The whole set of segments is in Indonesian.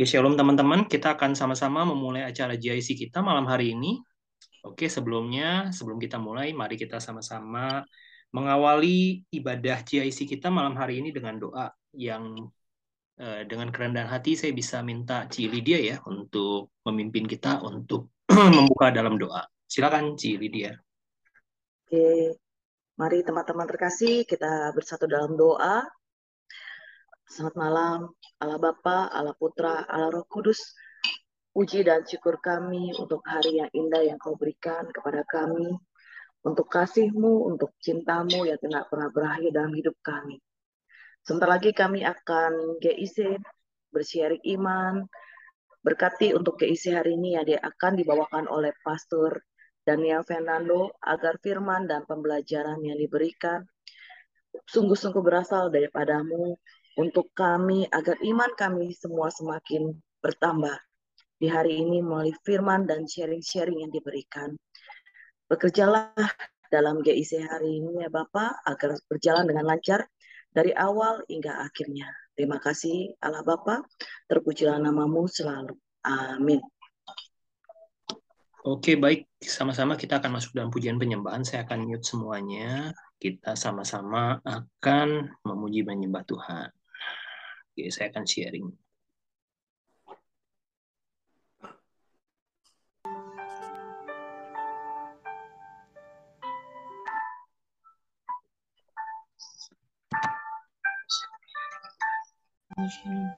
Oke, shalom teman-teman. Kita akan sama-sama memulai acara GIC kita malam hari ini. Oke, sebelumnya, sebelum kita mulai, mari kita sama-sama mengawali ibadah GIC kita malam hari ini dengan doa yang eh, dengan kerendahan hati saya bisa minta Ci Lydia ya untuk memimpin kita untuk membuka dalam doa. Silakan Ci Lydia. Oke, mari teman-teman terkasih kita bersatu dalam doa. Selamat malam, Allah Bapa, Allah Putra, Allah Roh Kudus. Puji dan syukur kami untuk hari yang indah yang kau berikan kepada kami. Untuk kasihmu, untuk cintamu yang tidak pernah berakhir dalam hidup kami. Sebentar lagi kami akan GIC, bersyarik iman, berkati untuk GIC hari ini yang dia akan dibawakan oleh Pastor Daniel Fernando agar firman dan pembelajaran yang diberikan sungguh-sungguh berasal daripadamu untuk kami agar iman kami semua semakin bertambah di hari ini melalui firman dan sharing-sharing yang diberikan. Bekerjalah dalam GIC hari ini ya Bapak agar berjalan dengan lancar dari awal hingga akhirnya. Terima kasih Allah Bapa, terpujilah namamu selalu. Amin. Oke, baik. Sama-sama kita akan masuk dalam pujian penyembahan. Saya akan mute semuanya. Kita sama-sama akan memuji menyembah Tuhan. Oke, saya akan sharing.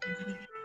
dia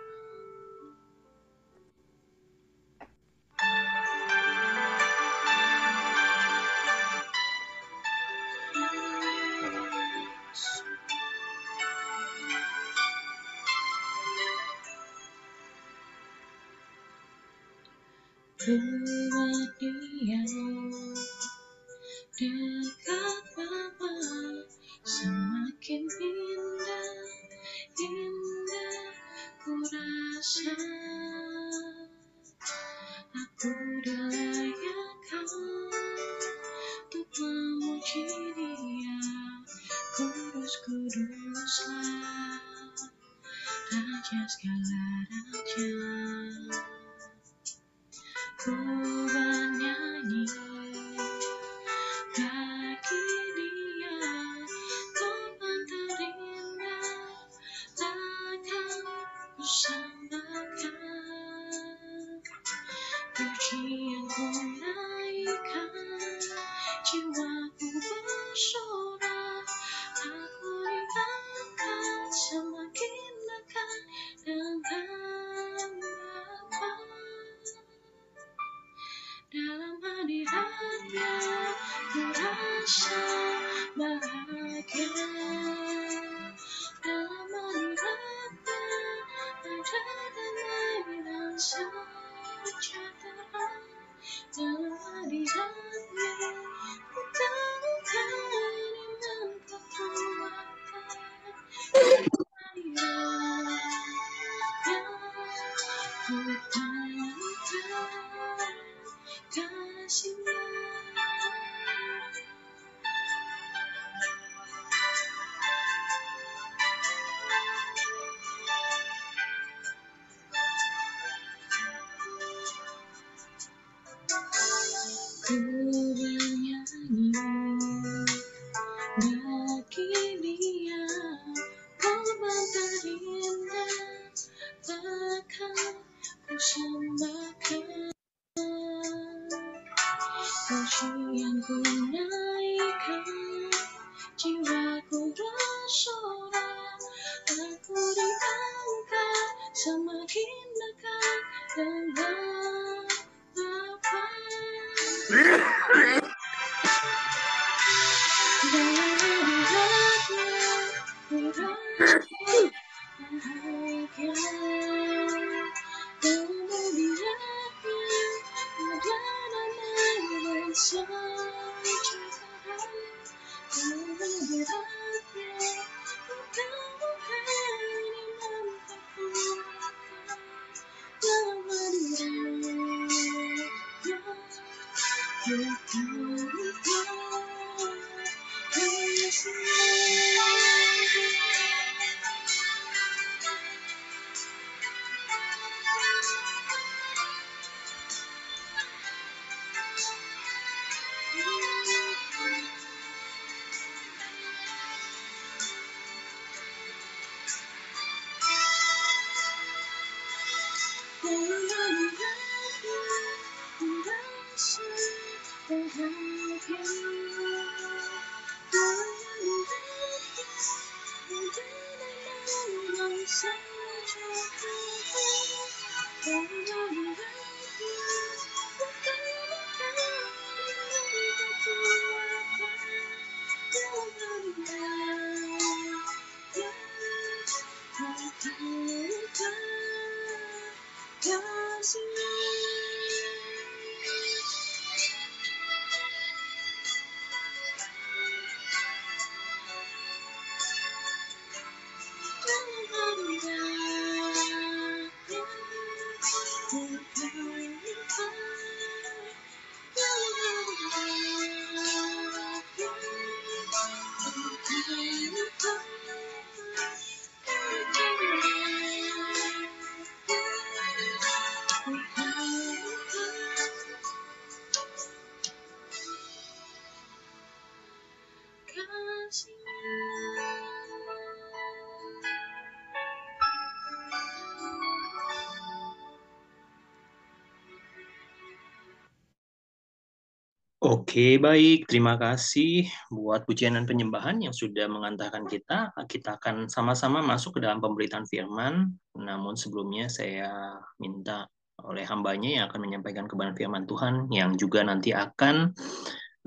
Oke, baik. Terima kasih buat pujian dan penyembahan yang sudah mengantarkan kita. Kita akan sama-sama masuk ke dalam pemberitaan firman. Namun sebelumnya saya minta oleh hambanya yang akan menyampaikan kebenaran firman Tuhan yang juga nanti akan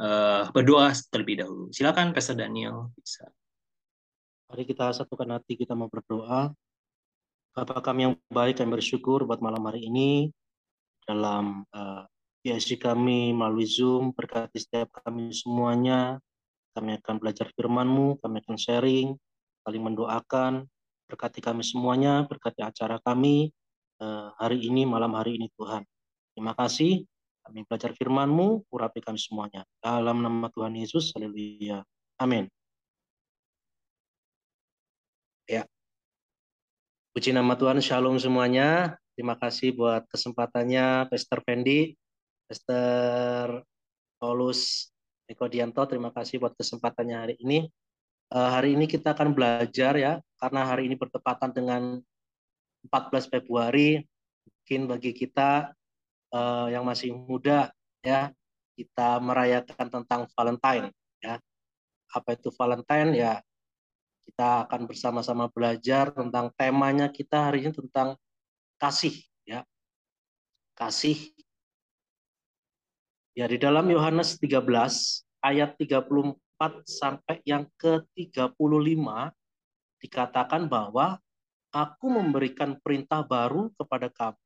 uh, berdoa terlebih dahulu. Silakan Pastor Daniel bisa. Mari kita satukan hati kita mau berdoa. Bapa kami yang baik kami bersyukur buat malam hari ini dalam uh, PSC kami melalui Zoom, berkati setiap kami semuanya. Kami akan belajar firman-Mu, kami akan sharing, saling mendoakan, berkati kami semuanya, berkati acara kami uh, hari ini, malam hari ini Tuhan. Terima kasih, kami belajar firman-Mu, urapi kami semuanya. Dalam nama Tuhan Yesus, haleluya. Amin. Ya. Puji nama Tuhan, shalom semuanya. Terima kasih buat kesempatannya, Pastor Fendi. Mr. Paulus Eko Dianto, terima kasih buat kesempatannya hari ini. Uh, hari ini kita akan belajar ya, karena hari ini bertepatan dengan 14 Februari, mungkin bagi kita uh, yang masih muda ya, kita merayakan tentang Valentine ya. Apa itu Valentine ya? Kita akan bersama-sama belajar tentang temanya kita hari ini tentang kasih ya. Kasih Ya, di dalam Yohanes 13 ayat 34 sampai yang ke-35 dikatakan bahwa aku memberikan perintah baru kepada kamu,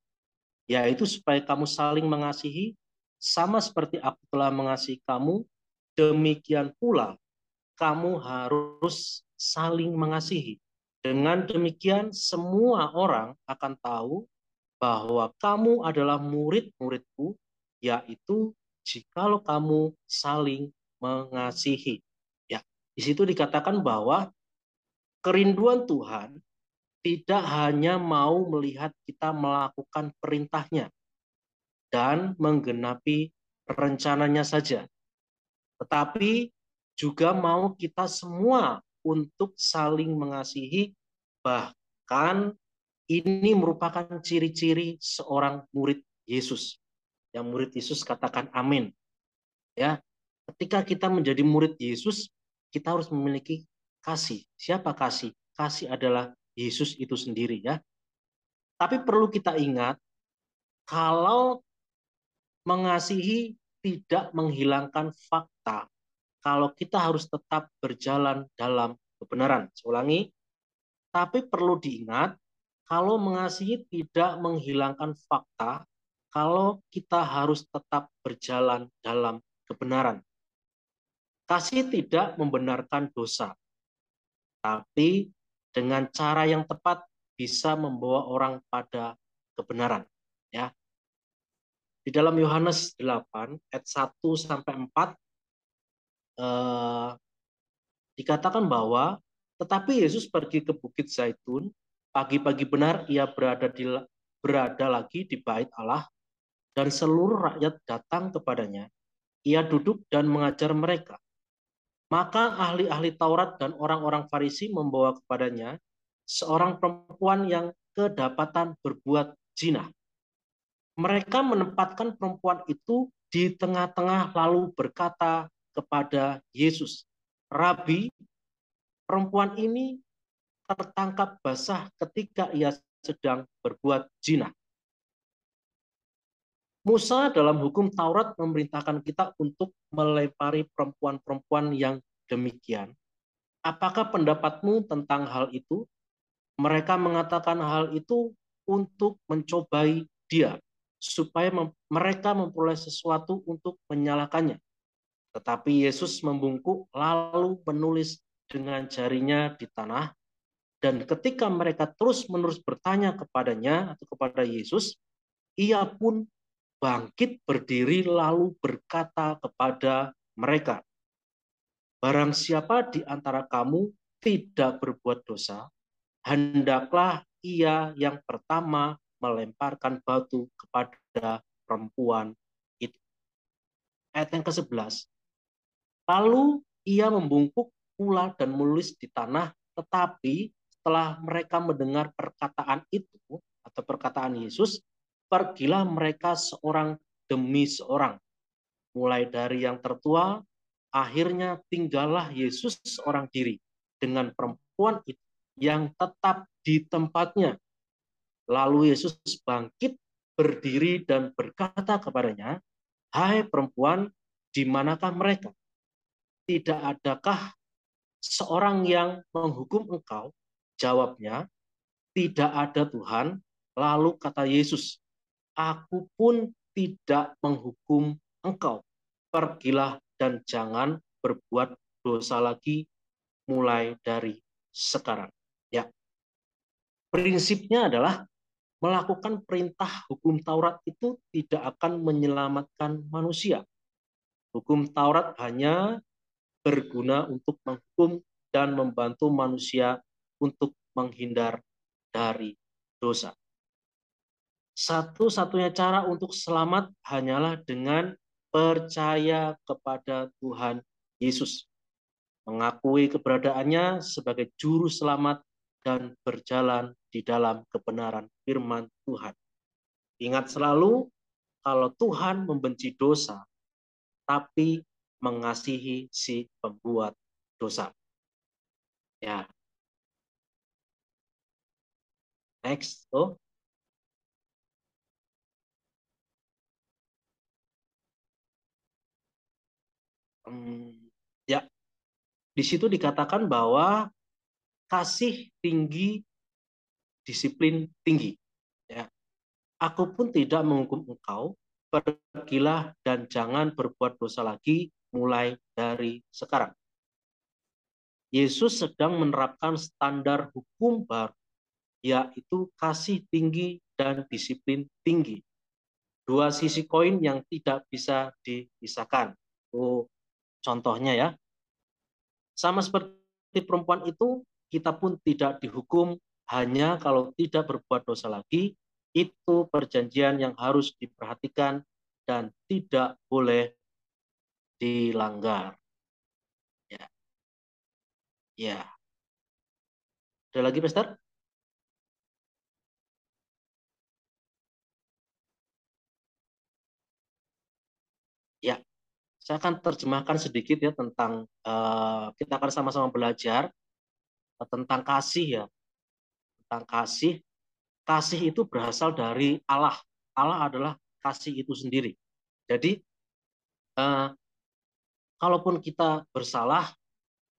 yaitu supaya kamu saling mengasihi sama seperti aku telah mengasihi kamu, demikian pula kamu harus saling mengasihi. Dengan demikian semua orang akan tahu bahwa kamu adalah murid-muridku, yaitu jikalau kamu saling mengasihi. Ya, di situ dikatakan bahwa kerinduan Tuhan tidak hanya mau melihat kita melakukan perintahnya dan menggenapi rencananya saja, tetapi juga mau kita semua untuk saling mengasihi, bahkan ini merupakan ciri-ciri seorang murid Yesus yang murid Yesus katakan amin. Ya, ketika kita menjadi murid Yesus, kita harus memiliki kasih. Siapa kasih? Kasih adalah Yesus itu sendiri ya. Tapi perlu kita ingat kalau mengasihi tidak menghilangkan fakta kalau kita harus tetap berjalan dalam kebenaran. Saya ulangi, tapi perlu diingat kalau mengasihi tidak menghilangkan fakta kalau kita harus tetap berjalan dalam kebenaran. Kasih tidak membenarkan dosa, tapi dengan cara yang tepat bisa membawa orang pada kebenaran. Ya. Di dalam Yohanes 8 ayat 1 sampai 4 eh, dikatakan bahwa tetapi Yesus pergi ke Bukit Zaitun, pagi-pagi benar ia berada di berada lagi di bait Allah dan seluruh rakyat datang kepadanya, ia duduk dan mengajar mereka. Maka ahli-ahli Taurat dan orang-orang Farisi membawa kepadanya seorang perempuan yang kedapatan berbuat zina. Mereka menempatkan perempuan itu di tengah-tengah lalu berkata kepada Yesus, "Rabi, perempuan ini tertangkap basah ketika ia sedang berbuat zina. Musa dalam hukum Taurat memerintahkan kita untuk melempari perempuan-perempuan yang demikian. Apakah pendapatmu tentang hal itu? Mereka mengatakan hal itu untuk mencobai dia, supaya mem mereka memperoleh sesuatu untuk menyalahkannya. Tetapi Yesus membungkuk lalu menulis dengan jarinya di tanah. Dan ketika mereka terus-menerus bertanya kepadanya atau kepada Yesus, ia pun bangkit berdiri lalu berkata kepada mereka, Barang siapa di antara kamu tidak berbuat dosa, hendaklah ia yang pertama melemparkan batu kepada perempuan itu. Ayat yang ke-11. Lalu ia membungkuk pula dan menulis di tanah, tetapi setelah mereka mendengar perkataan itu atau perkataan Yesus, pergilah mereka seorang demi seorang. Mulai dari yang tertua, akhirnya tinggallah Yesus seorang diri dengan perempuan itu yang tetap di tempatnya. Lalu Yesus bangkit, berdiri dan berkata kepadanya, Hai perempuan, di manakah mereka? Tidak adakah seorang yang menghukum engkau? Jawabnya, tidak ada Tuhan. Lalu kata Yesus, aku pun tidak menghukum engkau. Pergilah dan jangan berbuat dosa lagi mulai dari sekarang. Ya. Prinsipnya adalah melakukan perintah hukum Taurat itu tidak akan menyelamatkan manusia. Hukum Taurat hanya berguna untuk menghukum dan membantu manusia untuk menghindar dari dosa. Satu-satunya cara untuk selamat hanyalah dengan percaya kepada Tuhan Yesus, mengakui keberadaannya sebagai juru selamat dan berjalan di dalam kebenaran firman Tuhan. Ingat selalu kalau Tuhan membenci dosa, tapi mengasihi si pembuat dosa. Ya. Next. Oh, Ya, di situ dikatakan bahwa kasih tinggi, disiplin tinggi. Ya, aku pun tidak menghukum engkau, pergilah dan jangan berbuat dosa lagi mulai dari sekarang. Yesus sedang menerapkan standar hukum baru, yaitu kasih tinggi dan disiplin tinggi. Dua sisi koin yang tidak bisa dipisahkan. Oh, Contohnya ya, sama seperti perempuan itu, kita pun tidak dihukum hanya kalau tidak berbuat dosa lagi. Itu perjanjian yang harus diperhatikan dan tidak boleh dilanggar. Ya. Ya. Ada lagi, Pastor? Ya, saya akan terjemahkan sedikit ya tentang uh, kita akan sama-sama belajar uh, tentang kasih ya. Tentang kasih. Kasih itu berasal dari Allah. Allah adalah kasih itu sendiri. Jadi uh, kalaupun kita bersalah,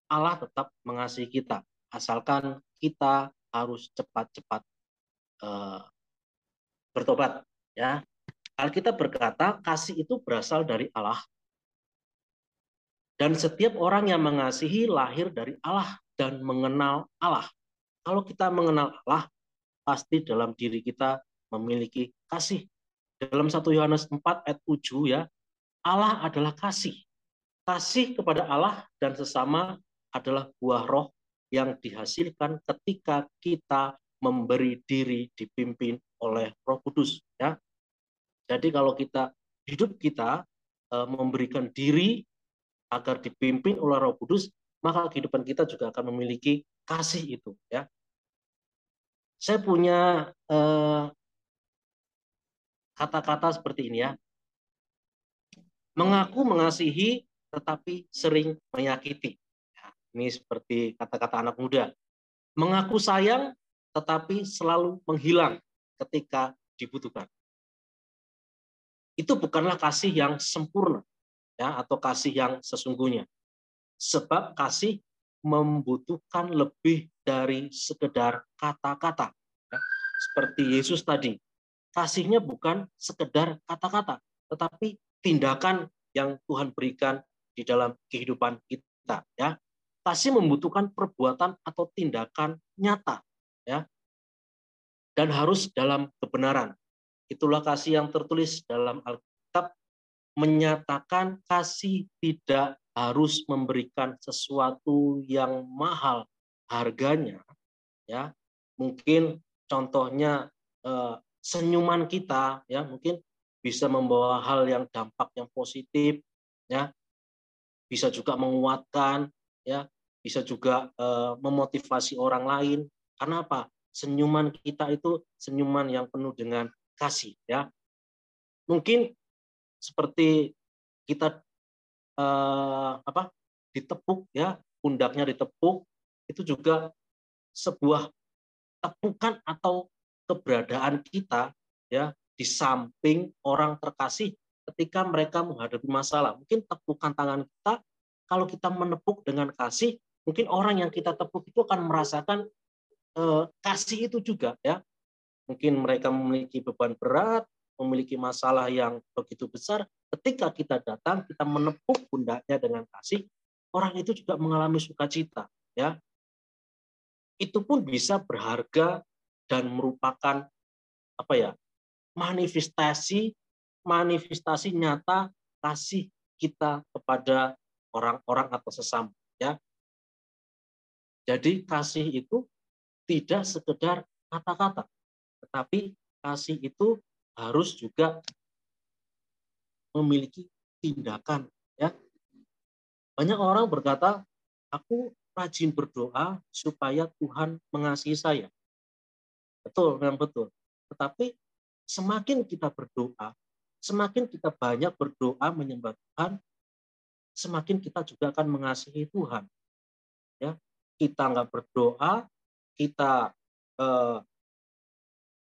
Allah tetap mengasihi kita. Asalkan kita harus cepat-cepat uh, bertobat ya. Alkitab berkata kasih itu berasal dari Allah dan setiap orang yang mengasihi lahir dari Allah dan mengenal Allah. Kalau kita mengenal Allah, pasti dalam diri kita memiliki kasih. Dalam 1 Yohanes 4 ayat 7 ya, Allah adalah kasih. Kasih kepada Allah dan sesama adalah buah roh yang dihasilkan ketika kita memberi diri dipimpin oleh Roh Kudus ya. Jadi kalau kita hidup kita eh, memberikan diri agar dipimpin oleh Roh Kudus, maka kehidupan kita juga akan memiliki kasih itu ya. Saya punya eh, kata-kata eh, seperti ini ya. Mengaku mengasihi tetapi sering menyakiti. Ya, ini seperti kata-kata anak muda. Mengaku sayang tetapi selalu menghilang ketika dibutuhkan. Itu bukanlah kasih yang sempurna ya atau kasih yang sesungguhnya. Sebab kasih membutuhkan lebih dari sekedar kata-kata. Ya. Seperti Yesus tadi, kasihnya bukan sekedar kata-kata, tetapi tindakan yang Tuhan berikan di dalam kehidupan kita. Ya, kasih membutuhkan perbuatan atau tindakan nyata, ya, dan harus dalam kebenaran. Itulah kasih yang tertulis dalam Alkitab menyatakan kasih tidak harus memberikan sesuatu yang mahal harganya ya. Mungkin contohnya eh, senyuman kita ya mungkin bisa membawa hal yang dampak yang positif ya. Bisa juga menguatkan ya. Bisa juga eh, memotivasi orang lain. Karena apa? Senyuman kita itu senyuman yang penuh dengan kasih ya. Mungkin seperti kita eh, apa ditepuk ya pundaknya ditepuk itu juga sebuah tepukan atau keberadaan kita ya di samping orang terkasih ketika mereka menghadapi masalah. Mungkin tepukan tangan kita kalau kita menepuk dengan kasih, mungkin orang yang kita tepuk itu akan merasakan eh, kasih itu juga ya. Mungkin mereka memiliki beban berat, memiliki masalah yang begitu besar, ketika kita datang, kita menepuk pundaknya dengan kasih, orang itu juga mengalami sukacita, ya. Itu pun bisa berharga dan merupakan apa ya? manifestasi manifestasi nyata kasih kita kepada orang-orang atau sesama, ya. Jadi kasih itu tidak sekedar kata-kata, tetapi kasih itu harus juga memiliki tindakan ya. Banyak orang berkata, aku rajin berdoa supaya Tuhan mengasihi saya. Betul, memang betul. Tetapi semakin kita berdoa, semakin kita banyak berdoa menyembah Tuhan, semakin kita juga akan mengasihi Tuhan. Ya, kita nggak berdoa, kita eh,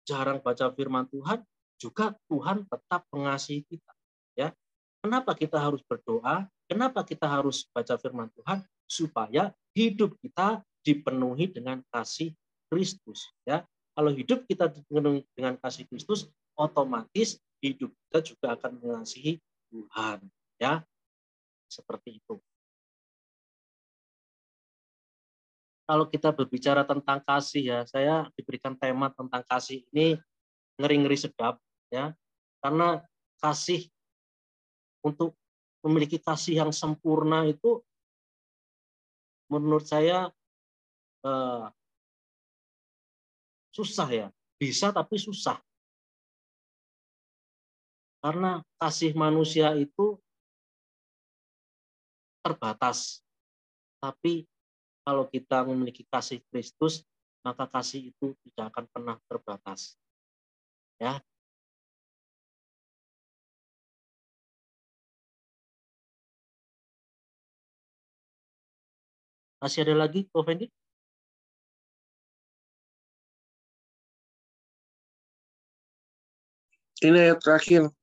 jarang baca firman Tuhan, juga Tuhan tetap mengasihi kita. Ya, kenapa kita harus berdoa? Kenapa kita harus baca firman Tuhan? Supaya hidup kita dipenuhi dengan kasih Kristus. Ya, kalau hidup kita dipenuhi dengan kasih Kristus, otomatis hidup kita juga akan mengasihi Tuhan. Ya, seperti itu. Kalau kita berbicara tentang kasih ya, saya diberikan tema tentang kasih ini ngeri-ngeri sedap ya. Karena kasih untuk memiliki kasih yang sempurna itu menurut saya eh, susah ya. Bisa tapi susah. Karena kasih manusia itu terbatas. Tapi kalau kita memiliki kasih Kristus maka kasih itu tidak akan pernah terbatas. Ya Masih ada lagi, Ko Fendi? Ini yang terakhir.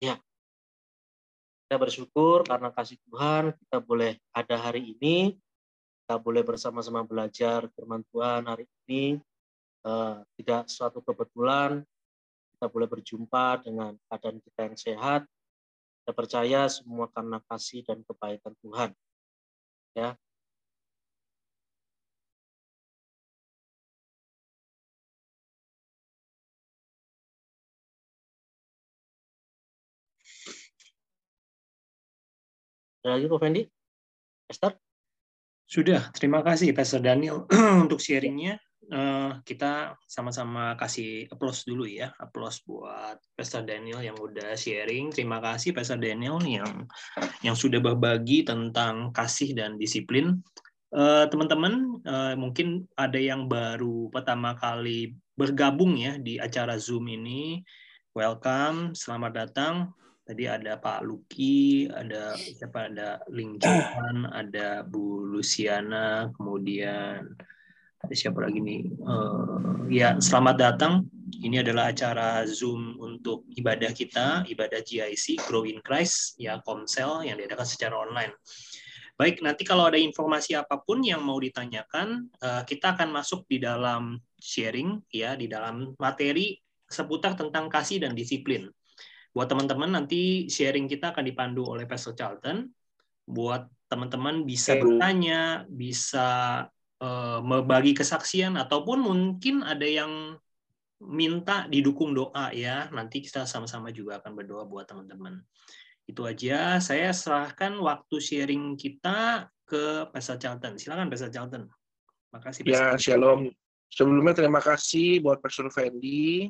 Ya. Kita bersyukur karena kasih Tuhan kita boleh ada hari ini kita boleh bersama-sama belajar firman Tuhan hari ini. Uh, tidak suatu kebetulan kita boleh berjumpa dengan keadaan kita yang sehat. Kita percaya semua karena kasih dan kebaikan Tuhan. Ya. Ada lagi, Ko Fendi? Esther? Sudah, terima kasih Pastor Daniel untuk sharingnya. Uh, kita sama-sama kasih applause dulu ya, applause buat Pastor Daniel yang udah sharing. Terima kasih Pastor Daniel yang yang sudah berbagi tentang kasih dan disiplin. Eh, teman-teman, eh, mungkin ada yang baru pertama kali bergabung ya di acara Zoom ini. Welcome, selamat datang. Tadi ada Pak Luki, ada siapa ada Ling Johan, ada Bu Luciana, kemudian ada siapa lagi nih? Eh, ya, selamat datang. Ini adalah acara Zoom untuk ibadah kita, ibadah GIC, Grow in Christ, ya Komsel yang diadakan secara online. Baik, nanti kalau ada informasi apa pun yang mau ditanyakan, eh, kita akan masuk di dalam sharing, ya, di dalam materi seputar tentang kasih dan disiplin. Buat teman-teman, nanti sharing kita akan dipandu oleh Pastor Charlton. Buat teman-teman bisa Oke. bertanya, bisa eh, membagi kesaksian, ataupun mungkin ada yang minta didukung doa ya. Nanti kita sama-sama juga akan berdoa buat teman-teman. Itu aja. Saya serahkan waktu sharing kita ke Pastor Charlton. Silakan Pastor Charlton. Makasih Ya, Pastor. Shalom. Sebelumnya terima kasih buat Pastor Fendi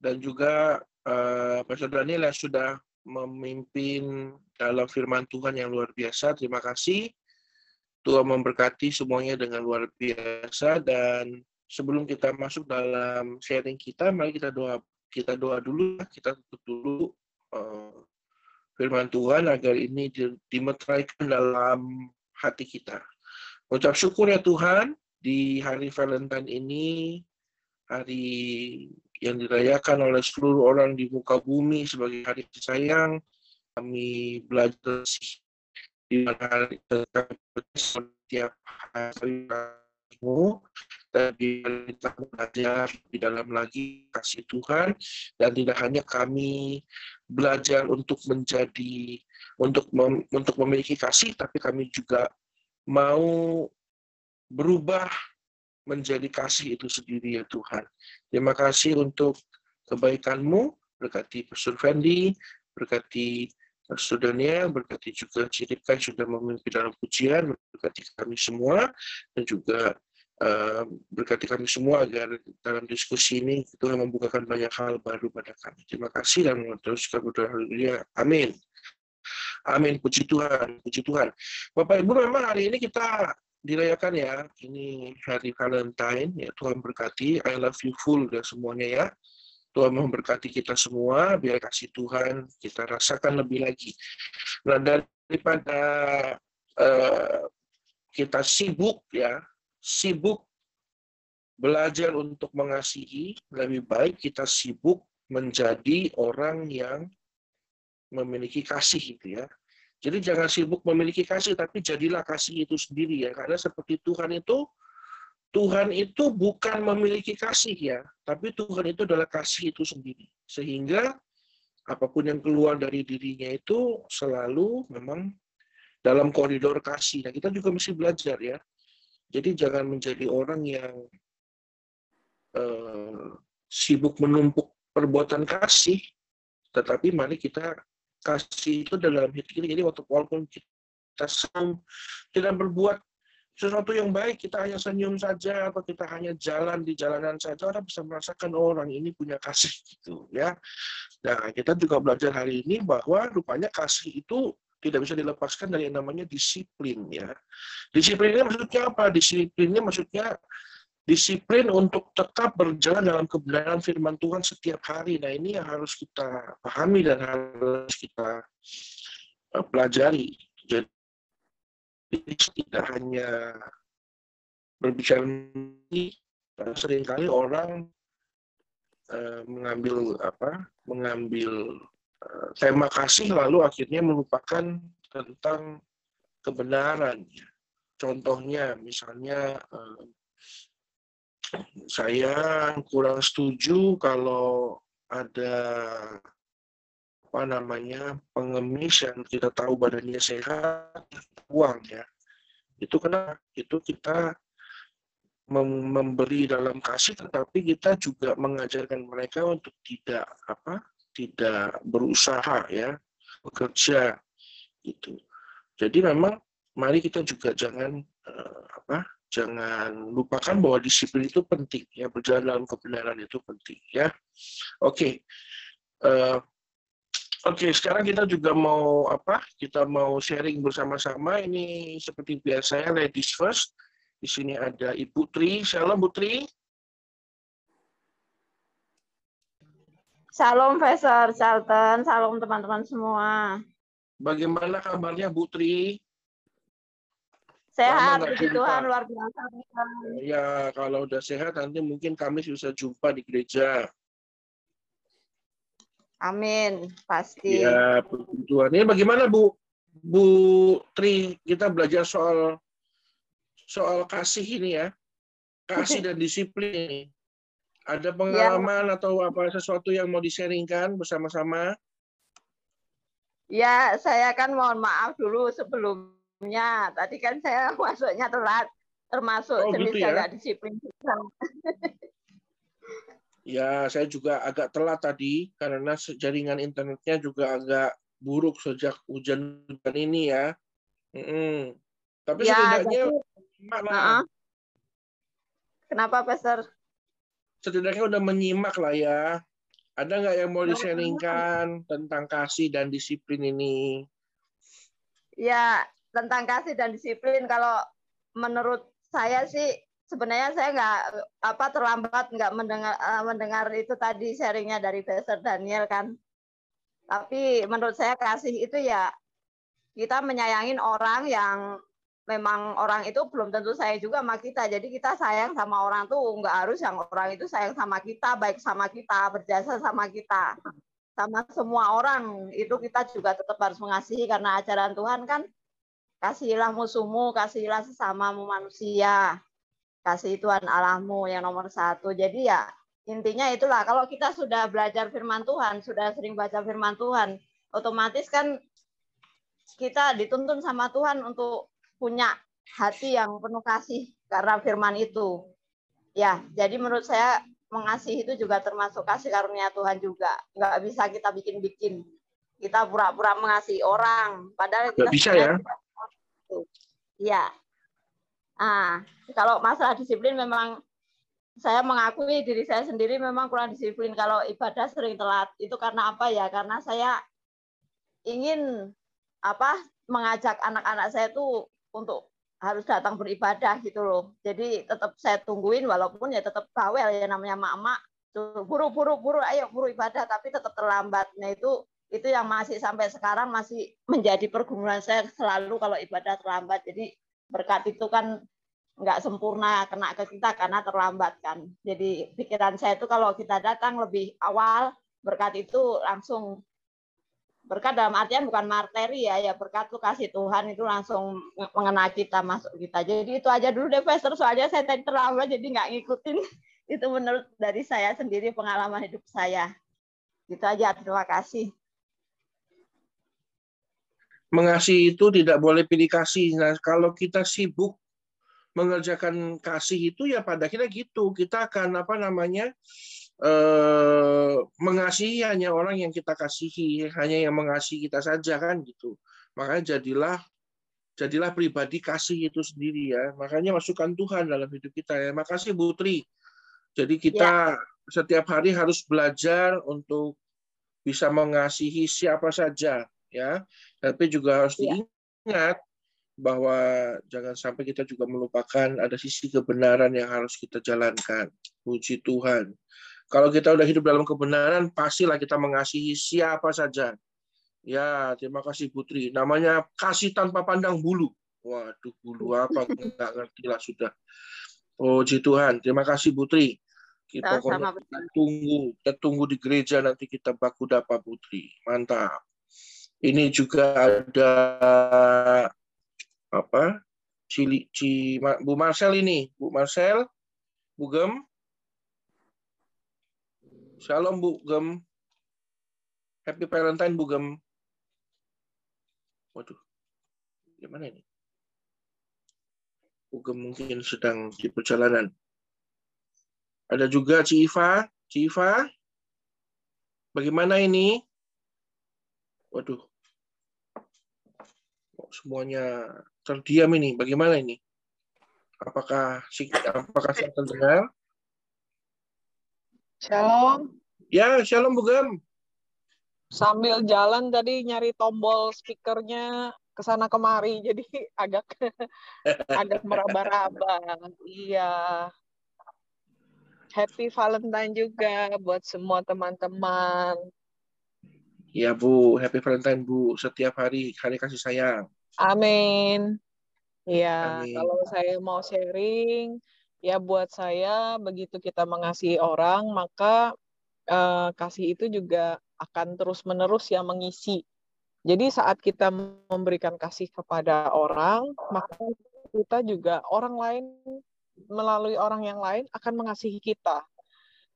dan juga eh, Pastor Daniel yang sudah memimpin dalam firman Tuhan yang luar biasa. Terima kasih. Tuhan memberkati semuanya dengan luar biasa dan sebelum kita masuk dalam sharing kita, mari kita doa kita doa dulu, kita tutup dulu eh, firman Tuhan agar ini di- dimeteraikan dalam hati kita. Ucap syukur ya Tuhan, di hari Valentine ini, hari yang dirayakan oleh seluruh orang di muka bumi sebagai hari sayang, kami belajar di mana hari setiap hari dan kita belajar di dalam lagi kasih Tuhan. Dan tidak hanya kami belajar untuk menjadi untuk mem- untuk memiliki kasih tapi kami juga mau berubah menjadi kasih itu sendiri ya Tuhan. Terima kasih untuk kebaikan-Mu, berkati Pastor Fendi, berkati Daniel, berkati juga Cirika yang sudah memimpin dalam pujian, berkati kami semua, dan juga eh, berkati kami semua agar dalam diskusi ini Tuhan membukakan banyak hal baru pada kami. Terima kasih dan terus kami berdoa haleluya. Amin. Amin. Puji Tuhan, puji Tuhan. Bapak Ibu memang hari ini kita dirayakan ya. Ini hari Valentine ya. Tuhan berkati. I love you full ya semuanya ya. Tuhan memberkati kita semua. Biar kasih Tuhan kita rasakan lebih lagi. Nah daripada eh, kita sibuk ya, sibuk belajar untuk mengasihi, lebih baik kita sibuk menjadi orang yang memiliki kasih gitu ya. Jadi jangan sibuk memiliki kasih, tapi jadilah kasih itu sendiri ya. Karena seperti Tuhan itu, Tuhan itu bukan memiliki kasih ya, tapi Tuhan itu adalah kasih itu sendiri. Sehingga apa pun yang keluar dari dirinya itu selalu memang dalam koridor kasih. Nah kita juga mesti belajar ya. Jadi jangan menjadi orang yang eh, sibuk menumpuk perbuatan kasih, tetapi mari kita kasih itu dalam hidup kita. Jadi waktu walaupun kita senang, tidak berbuat sesuatu yang baik, kita hanya senyum saja atau kita hanya jalan di jalanan saja, orang bisa merasakan oh, orang ini punya kasih gitu ya. Nah, kita juga belajar hari ini bahwa rupanya kasih itu tidak bisa dilepaskan dari yang namanya disiplin ya. Disiplinnya maksudnya apa? Disiplinnya maksudnya disiplin untuk tetap berjalan dalam kebenaran firman Tuhan setiap hari. Nah, ini yang harus kita pahami dan harus kita eh, pelajari. Jadi tidak hanya berbicara ini, sering kali orang eh, mengambil apa? Mengambil eh, tema kasih lalu akhirnya melupakan tentang kebenaran. Contohnya, misalnya saya kurang setuju kalau ada apa namanya pengemis yang kita tahu badannya sehat uang ya. Itu kenapa itu kita mem- memberi dalam kasih tetapi kita juga mengajarkan mereka untuk tidak apa tidak berusaha ya bekerja gitu. Jadi memang mari kita juga jangan eh, apa jangan lupakan bahwa disiplin itu penting ya berjalan dalam kebenaran itu penting ya oke Eh, Oke, sekarang kita juga mau apa? Kita mau sharing bersama-sama. Ini seperti biasa ya, ladies first. Di sini ada Ibu Tri. Shalom, Bu Tri. Shalom, Profesor Charlton. Shalom, teman-teman semua. Bagaimana kabarnya Bu Tri? Sehat, puji. Tuhan, luar biasa. Ya, kalau udah sehat nanti mungkin kami bisa jumpa di gereja. Amin, pasti. Ya, puji Tuhan. Ini bagaimana Bu Bu Tri kita belajar soal soal kasih ini ya. Kasih dan disiplin ini. Ada pengalaman atau apa sesuatu yang mau di-sharingkan bersama-sama? Ya, saya kan mohon maaf dulu sebelumnya. Tadi kan saya masuknya telat, termasuk Oh, jenis gitu ya? agak disiplin. Ya, saya juga agak telat tadi karena jaringan internetnya juga agak buruk sejak hujan-hujan ini ya. Mm-mm. Tapi Ya, setidaknya jadi- lah. Heeh. Kenapa, Profesor? setidaknya udah menyimak lah ya. Ada nggak yang mau Ya. di-sharingkan tentang kasih dan disiplin ini? Ya, tentang kasih dan disiplin kalau menurut saya sih sebenarnya saya nggak apa terlambat nggak mendengar eh, mendengar itu tadi sharingnya dari Pastor Daniel kan. Tapi menurut saya kasih itu ya kita menyayangin orang yang memang orang itu belum tentu sayang juga sama kita. Jadi kita sayang sama orang tuh nggak harus yang orang itu sayang sama kita, baik sama kita, berjasa sama kita. Sama semua orang itu kita juga tetap harus mengasihi karena ajaran Tuhan kan kasihilah musuhmu, kasihilah sesamamu manusia, kasih Tuhan Allahmu yang nomor satu. Jadi ya intinya itulah kalau kita sudah belajar firman Tuhan, sudah sering baca firman Tuhan, otomatis kan kita dituntun sama Tuhan untuk punya hati yang penuh kasih karena firman itu. Ya, jadi menurut saya mengasihi itu juga termasuk kasih karunia Tuhan juga. Nggak bisa kita bikin-bikin. Kita pura-pura mengasihi orang, padahal kita Nggak bisa ya? Iya. Ah, kalau masalah disiplin memang saya mengakui diri saya sendiri memang kurang disiplin kalau ibadah sering telat. Itu karena apa ya? Karena saya ingin apa mengajak anak-anak saya itu untuk harus datang beribadah gitu loh. Jadi tetap saya tungguin walaupun ya tetap bawel ya namanya mak-mak Tuh, buru ayo buru ibadah tapi tetap terlambat. Nah itu itu yang masih sampai sekarang masih menjadi pergumulan saya selalu kalau ibadah terlambat. Jadi berkat itu kan nggak sempurna kena ke kita karena terlambat kan. Jadi pikiran saya itu kalau kita datang lebih awal berkat itu langsung berkat dalam artian bukan materi ya ya berkat tuh kasih Tuhan itu langsung mengena kita masuk kita. Jadi itu aja dulu deh Pastor soalnya saya tadi terlambat jadi nggak ngikutin. Itu menurut dari saya sendiri pengalaman hidup saya. Gitu aja terima kasih. Mengasihi itu tidak boleh pilih kasih. Nah, kalau kita sibuk mengerjakan kasih itu ya pada akhirnya gitu. Kita akan apa namanya? eh mengasihi hanya orang yang kita kasihi, hanya yang mengasihi kita saja kan gitu. Makanya jadilah jadilah pribadi kasih itu sendiri ya. Makanya masukkan Tuhan dalam hidup kita ya. Makasih Bu Tri. Jadi kita setiap hari harus belajar untuk bisa mengasihi siapa saja ya. Tapi juga harus Ya. diingat bahwa jangan sampai kita juga melupakan ada sisi kebenaran yang harus kita jalankan. Puji Tuhan. Kalau kita udah hidup dalam kebenaran, pastilah kita mengasihi siapa saja. Ya, terima kasih Putri. Namanya kasih tanpa pandang bulu. Waduh, bulu apa? Nggak ngerti lah sudah. Puji Tuhan. Terima kasih Putri. Kita kita tunggu, kita tunggu di gereja nanti kita baku dapa Putri. Mantap. Ini juga ada apa? Cili, Ci, Bu Marcel ini, Bu Marcel, Bu Gem. Shalom Bu Gem. Happy Valentine Bu Gem. Waduh. Gimana ini? Bu Gem mungkin sedang di perjalanan. Ada juga Ci Iva. Ci Iva. Bagaimana ini? Waduh. Semuanya terdiam ini. Bagaimana ini? Apakah apakah saya terdengar? Shalom. Ya, shalom Bu Gem. Sambil jalan tadi nyari tombol speakernya ke sana kemari, jadi agak agak meraba-raba. Iya. Happy Valentine juga buat semua teman-teman. Ya Bu, Happy Valentine Bu. Setiap hari hari kasih sayang. Amin. Ya, Amin. kalau saya mau sharing, ya buat saya begitu kita mengasihi orang, maka eh, kasih itu juga akan terus-menerus yang mengisi. Jadi saat kita memberikan kasih kepada orang, maka kita juga orang lain melalui orang yang lain akan mengasihi kita.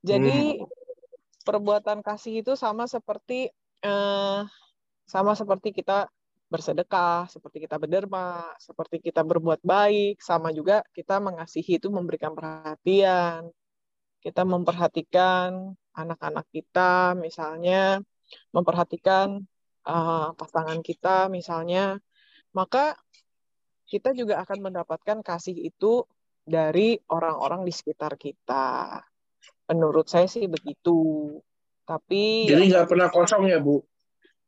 Jadi perbuatan kasih itu sama seperti eh, sama seperti kita bersedekah, seperti kita berderma, seperti kita berbuat baik, sama juga kita mengasihi itu memberikan perhatian. Kita memperhatikan anak-anak kita, misalnya memperhatikan uh, pasangan kita, misalnya, maka kita juga akan mendapatkan kasih itu dari orang-orang di sekitar kita. Menurut saya sih begitu. Tapi Jadi ya, nggak pernah kosong ya Bu?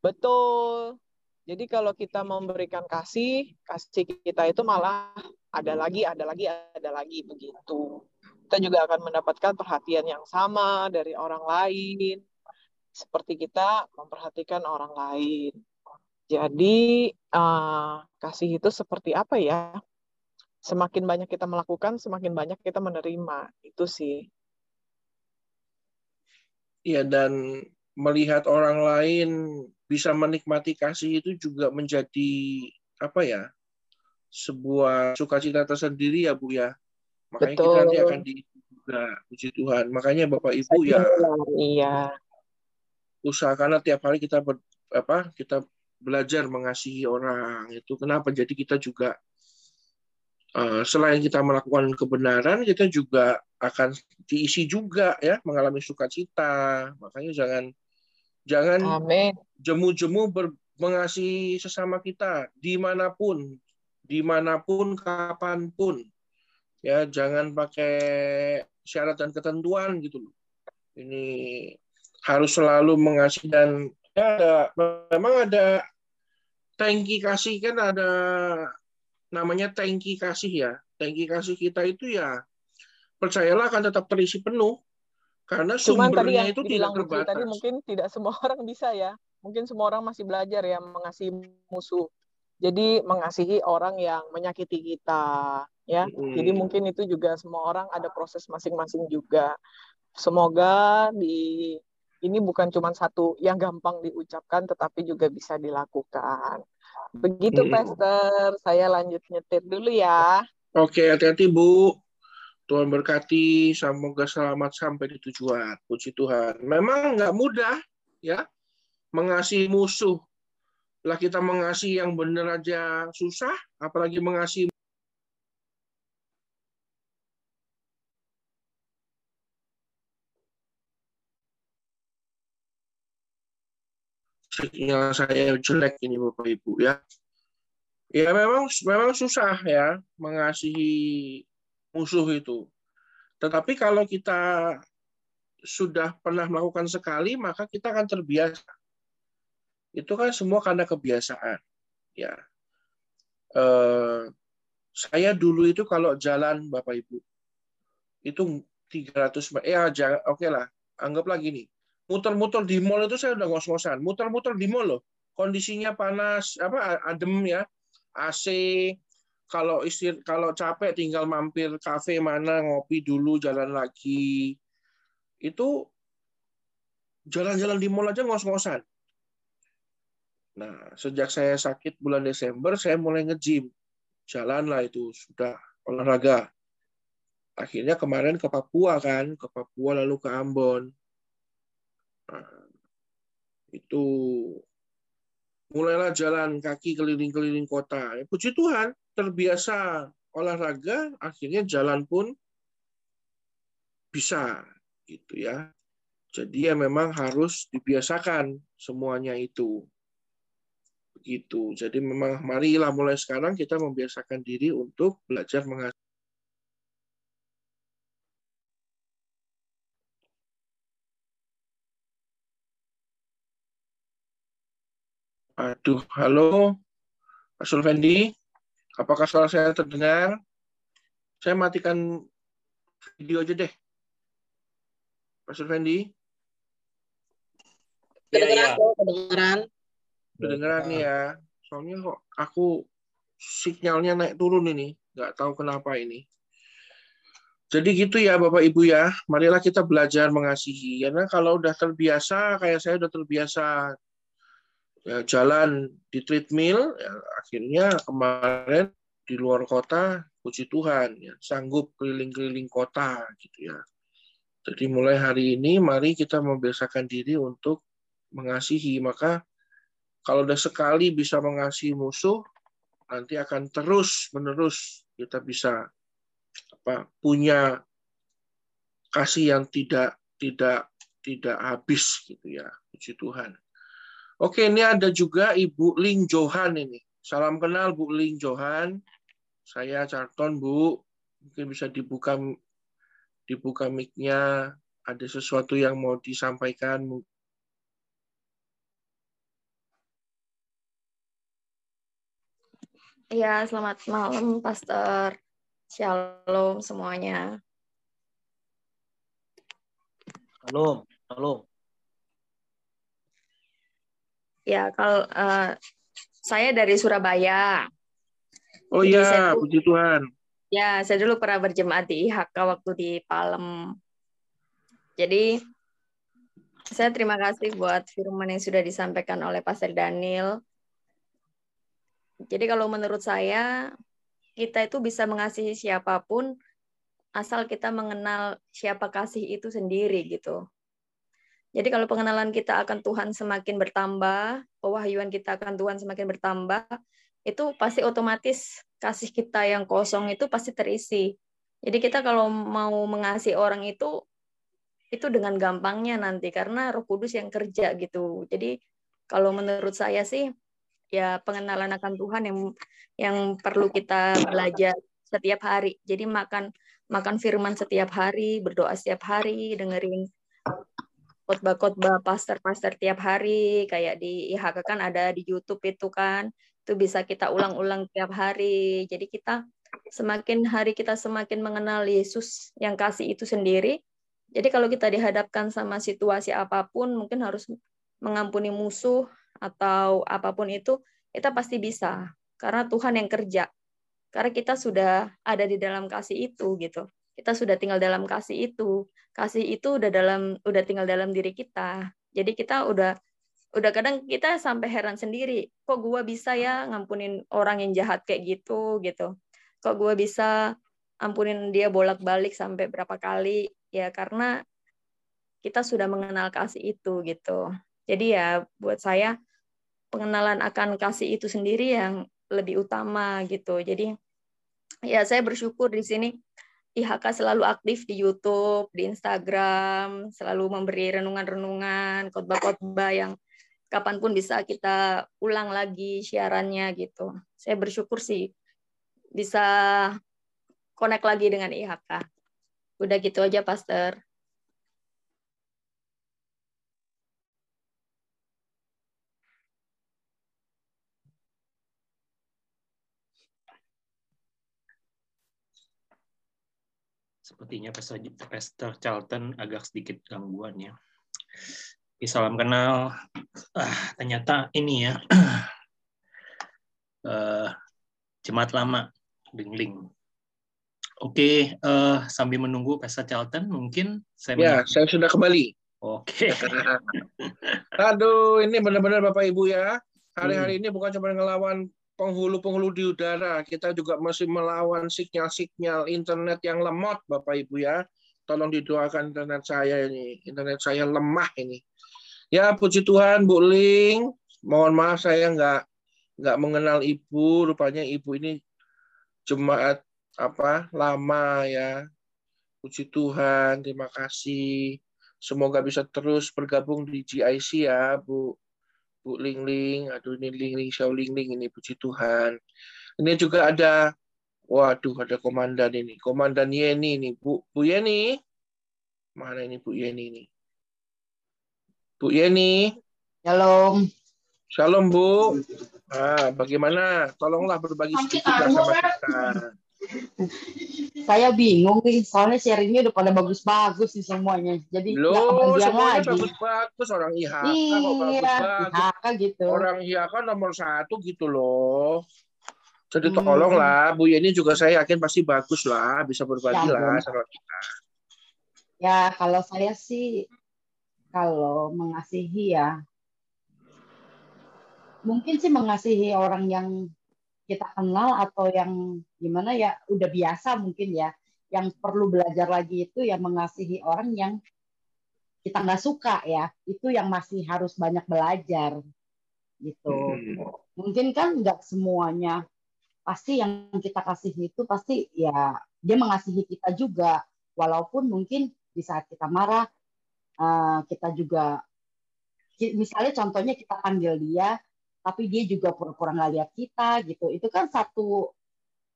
Betul. Jadi kalau kita memberikan kasih, kasih kita itu malah ada lagi, ada lagi, ada lagi begitu. Kita juga akan mendapatkan perhatian yang sama dari orang lain, seperti kita memperhatikan orang lain. Jadi eh, kasih itu seperti apa ya? Semakin banyak kita melakukan, semakin banyak kita menerima. Itu sih. Iya dan melihat orang lain bisa menikmati kasih itu juga menjadi apa ya sebuah sukacita tersendiri ya Bu ya. Makanya kita nanti Betul. akan diisi juga puji Tuhan. Makanya Bapak Ibu ya Iya. usahakanlah tiap hari kita ber, apa kita belajar mengasihi orang itu kenapa? Jadi kita juga eh, selain kita melakukan kebenaran kita juga akan diisi juga ya mengalami sukacita. Makanya jangan jangan Amin. jemu-jemu ber- mengasihi sesama kita di mana pun, di mana pun, kapan pun. Ya, jangan pakai syarat dan ketentuan gitu loh. Ini harus selalu mengasihi dan ya ada memang ada tangki kasih kan ada namanya tangki kasih ya. Tangki kasih kita itu ya percayalah akan tetap terisi penuh karena Cuman tadi sumbernya yang itu tidak terbatas. tadi mungkin tidak semua orang bisa ya. Mungkin semua orang masih belajar ya mengasihi musuh. Jadi mengasihi orang yang menyakiti kita, ya. Mm. Jadi mungkin itu juga semua orang ada proses masing-masing juga. Semoga di ini bukan cuma satu yang gampang diucapkan tetapi juga bisa dilakukan. Begitu Mm. Pastor, saya lanjut nyetir dulu ya. Oke, hati-hati Bu. Tuhan berkati, semoga selamat sampai di tujuan. Puji Tuhan. Memang nggak mudah, ya, mengasihi musuh. Lah kita mengasihi yang benar aja susah, apalagi mengasihi sinyal saya jelek ini Bapak Ibu ya. Ya memang memang susah ya mengasihi musuh itu. Tetapi kalau kita sudah pernah melakukan sekali, maka kita akan terbiasa. Itu kan semua karena kebiasaan. Ya. Eh, saya dulu itu kalau jalan Bapak Ibu itu 300 meter. Ya jangan oke lah. Anggaplah gini. Muter-muter di mall itu saya udah ngos-ngosan. Muter-muter di mall loh. Kondisinya panas, apa adem ya. AC, kalau istir kalau capek tinggal mampir kafe mana ngopi dulu jalan lagi. Itu jalan-jalan di mall aja ngos-ngosan. Nah sejak saya sakit bulan Desember saya mulai nge-gym. Jalan lah itu sudah olahraga. Akhirnya kemarin ke Papua kan ke Papua lalu ke Ambon. Nah, itu mulailah jalan kaki keliling-keliling kota. Ya, puji Tuhan, terbiasa olahraga, akhirnya jalan pun bisa gitu ya. Jadi ya memang harus dibiasakan semuanya itu. Begitu. Jadi memang marilah mulai sekarang kita membiasakan diri untuk belajar mengasihi Aduh, halo, Pak Sulvendi. Apakah suara saya terdengar? Saya matikan video aja deh. Pak Sulvendi, Iya, Kedengeran iya. kok, kedengeran. kedengeran nih ya. Soalnya kok aku sinyalnya naik turun ini. Nggak tahu kenapa ini. Jadi gitu ya Bapak Ibu ya. Marilah kita belajar mengasihi. Karena kalau udah terbiasa, kayak saya udah terbiasa ya, jalan di treadmill, ya, akhirnya kemarin di luar kota, puji Tuhan, ya, sanggup keliling-keliling kota gitu ya. Jadi mulai hari ini, mari kita membiasakan diri untuk mengasihi. Maka kalau udah sekali bisa mengasihi musuh, nanti akan terus menerus kita bisa apa punya kasih yang tidak tidak tidak habis gitu ya puji Tuhan. Oke ini ada juga Ibu Ling Johan ini. Salam kenal Bu Ling Johan. Saya Carton Bu. Mungkin bisa dibuka dibuka mic-nya. Ada sesuatu yang mau disampaikan. Iya, selamat malam, Pastor. Shalom semuanya. Halo, halo. Ya, kalau eh, saya dari Surabaya. Oh iya, puji Tuhan. ya, saya dulu pernah berjemaat di IHK waktu di Palem. Jadi, saya terima kasih buat firman yang sudah disampaikan oleh Pastor Daniel. Jadi kalau menurut saya, kita itu bisa mengasihi siapa pun asal kita mengenal siapa kasih itu sendiri gitu. Jadi kalau pengenalan kita akan Tuhan semakin bertambah, pewahyuan kita akan Tuhan semakin bertambah, itu pasti otomatis kasih kita yang kosong itu pasti terisi. Jadi kita kalau mau mengasihi orang itu itu dengan gampangnya nanti karena Roh Kudus yang kerja gitu. Jadi kalau menurut saya sih ya pengenalan akan Tuhan yang yang perlu kita belajar setiap hari. Jadi makan makan firman setiap hari, berdoa setiap hari, dengerin khotbah-khotbah pastor-pastor tiap hari kayak di IHK kan ada di YouTube itu kan. Itu bisa kita ulang-ulang tiap hari. Jadi kita semakin hari kita semakin mengenal Yesus yang kasih itu sendiri. Jadi kalau kita dihadapkan sama situasi apa pun, mungkin harus mengampuni musuh atau apa pun itu, kita pasti bisa. Karena Tuhan yang kerja. Karena kita sudah ada di dalam kasih itu gitu. Kita sudah tinggal dalam kasih itu. Kasih itu udah dalam udah tinggal dalam diri kita. Jadi kita udah udah kadang kita sampai heran sendiri, kok gua bisa ya ngampunin orang yang jahat kayak gitu gitu. Kok gua bisa ampunin dia bolak-balik sampai berapa kali? Ya karena kita sudah mengenal kasih itu gitu. Jadi ya buat saya pengenalan akan kasih itu sendiri yang lebih utama gitu. Jadi ya saya bersyukur di sini IHK selalu aktif di YouTube, di Instagram, selalu memberi renungan-renungan, khotbah-khotbah yang kapan pun bisa kita ulang lagi siarannya gitu. Saya bersyukur sih bisa connect lagi dengan IHK. Udah gitu aja, Pastor. Sepertinya Pastor, Charlton agak sedikit gangguan ya. Oke, salam kenal. Ah, ternyata ini ya. eh, jemaat lama, Lingling. Oke, eh, sambil menunggu Pastor Charlton, mungkin saya Ya, saya sudah kembali. Oke. Aduh, ini benar-benar Bapak Ibu ya. Hari-hari Hmm. ini bukan cuma ngelawan penghulu-penghulu di udara, kita juga masih melawan sinyal-sinyal internet yang lemot, Bapak Ibu ya. Tolong didoakan internet saya ini. Internet saya lemah ini. Ya, puji Tuhan, Bu Ling. Mohon maaf saya nggak nggak mengenal Ibu. Rupanya Ibu ini jemaat apa lama ya. Puji Tuhan, terima kasih. Semoga bisa terus bergabung di GIC ya, Bu. Bu Ling Ling, aduh ini Ling Ling, Xiao Ling Ling ini puji Tuhan. Ini juga ada, waduh ada komandan ini, komandan Yeni ini, Bu Bu Yeni, mana ini Bu Yeni ini? Bu Yeni, Shalom. Shalom Bu. Nah, bagaimana? Tolonglah berbagi sedikit sama kita. Saya bingung nih, soalnya sharingnya udah pada bagus-bagus sih semuanya. Jadi Loh, kebagian lagi. bagus-bagus. Orang IHK kok Iya, bagus-bagus. IHK gitu. Orang IHK nomor satu gitu loh. Jadi Hmm. tolonglah, Bu Yeni juga saya yakin pasti bagus lah, bisa berbagi Ya, lah sama kita. Ya, kalau saya sih, kalau mengasihi ya, mungkin sih mengasihi orang yang kita kenal atau yang gimana ya, udah biasa mungkin ya. Yang perlu belajar lagi itu ya mengasihi orang yang kita nggak suka ya. Itu yang masih harus banyak belajar gitu. Hmm. Mungkin kan nggak semuanya pasti yang kita kasih itu pasti ya dia mengasihi kita juga walaupun mungkin di saat kita marah eh, kita juga misalnya contohnya kita panggil dia tapi dia juga pura-pura nggak lihat kita gitu. Itu kan satu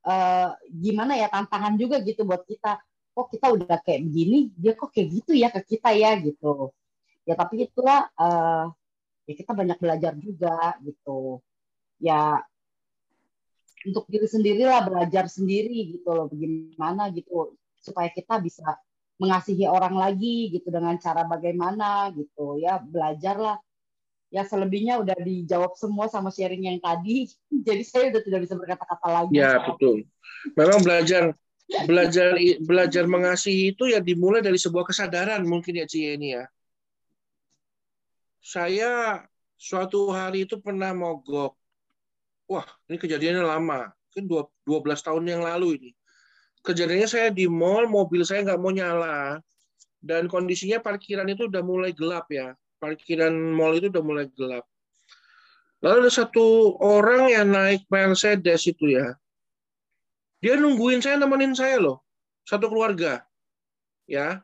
eh, gimana ya tantangan juga gitu buat kita. Kok kita udah kayak begini dia kok kayak gitu ya ke kita ya gitu. Ya tapi itulah eh, ya kita banyak belajar juga gitu. Ya untuk diri sendiri lah belajar sendiri gitu loh bagaimana gitu supaya kita bisa mengasihi orang lagi gitu dengan cara bagaimana gitu. Ya belajarlah ya selebihnya udah dijawab semua sama sharing yang tadi jadi saya udah tidak bisa berkata-kata lagi Ya, betul. Memang belajar belajar belajar mengasihi itu ya dimulai dari sebuah kesadaran mungkin ya Ci ini ya. Saya suatu hari itu pernah mogok. Wah, ini kejadiannya lama. Mungkin dua- 12 tahun yang lalu ini. Kejadiannya saya di mall, mobil saya nggak mau nyala. Dan kondisinya parkiran itu udah mulai gelap ya. Parkiran mall itu udah mulai gelap. Lalu ada satu orang yang naik Mercedes itu ya. Dia nungguin saya, nemenin saya loh. Satu keluarga. Ya.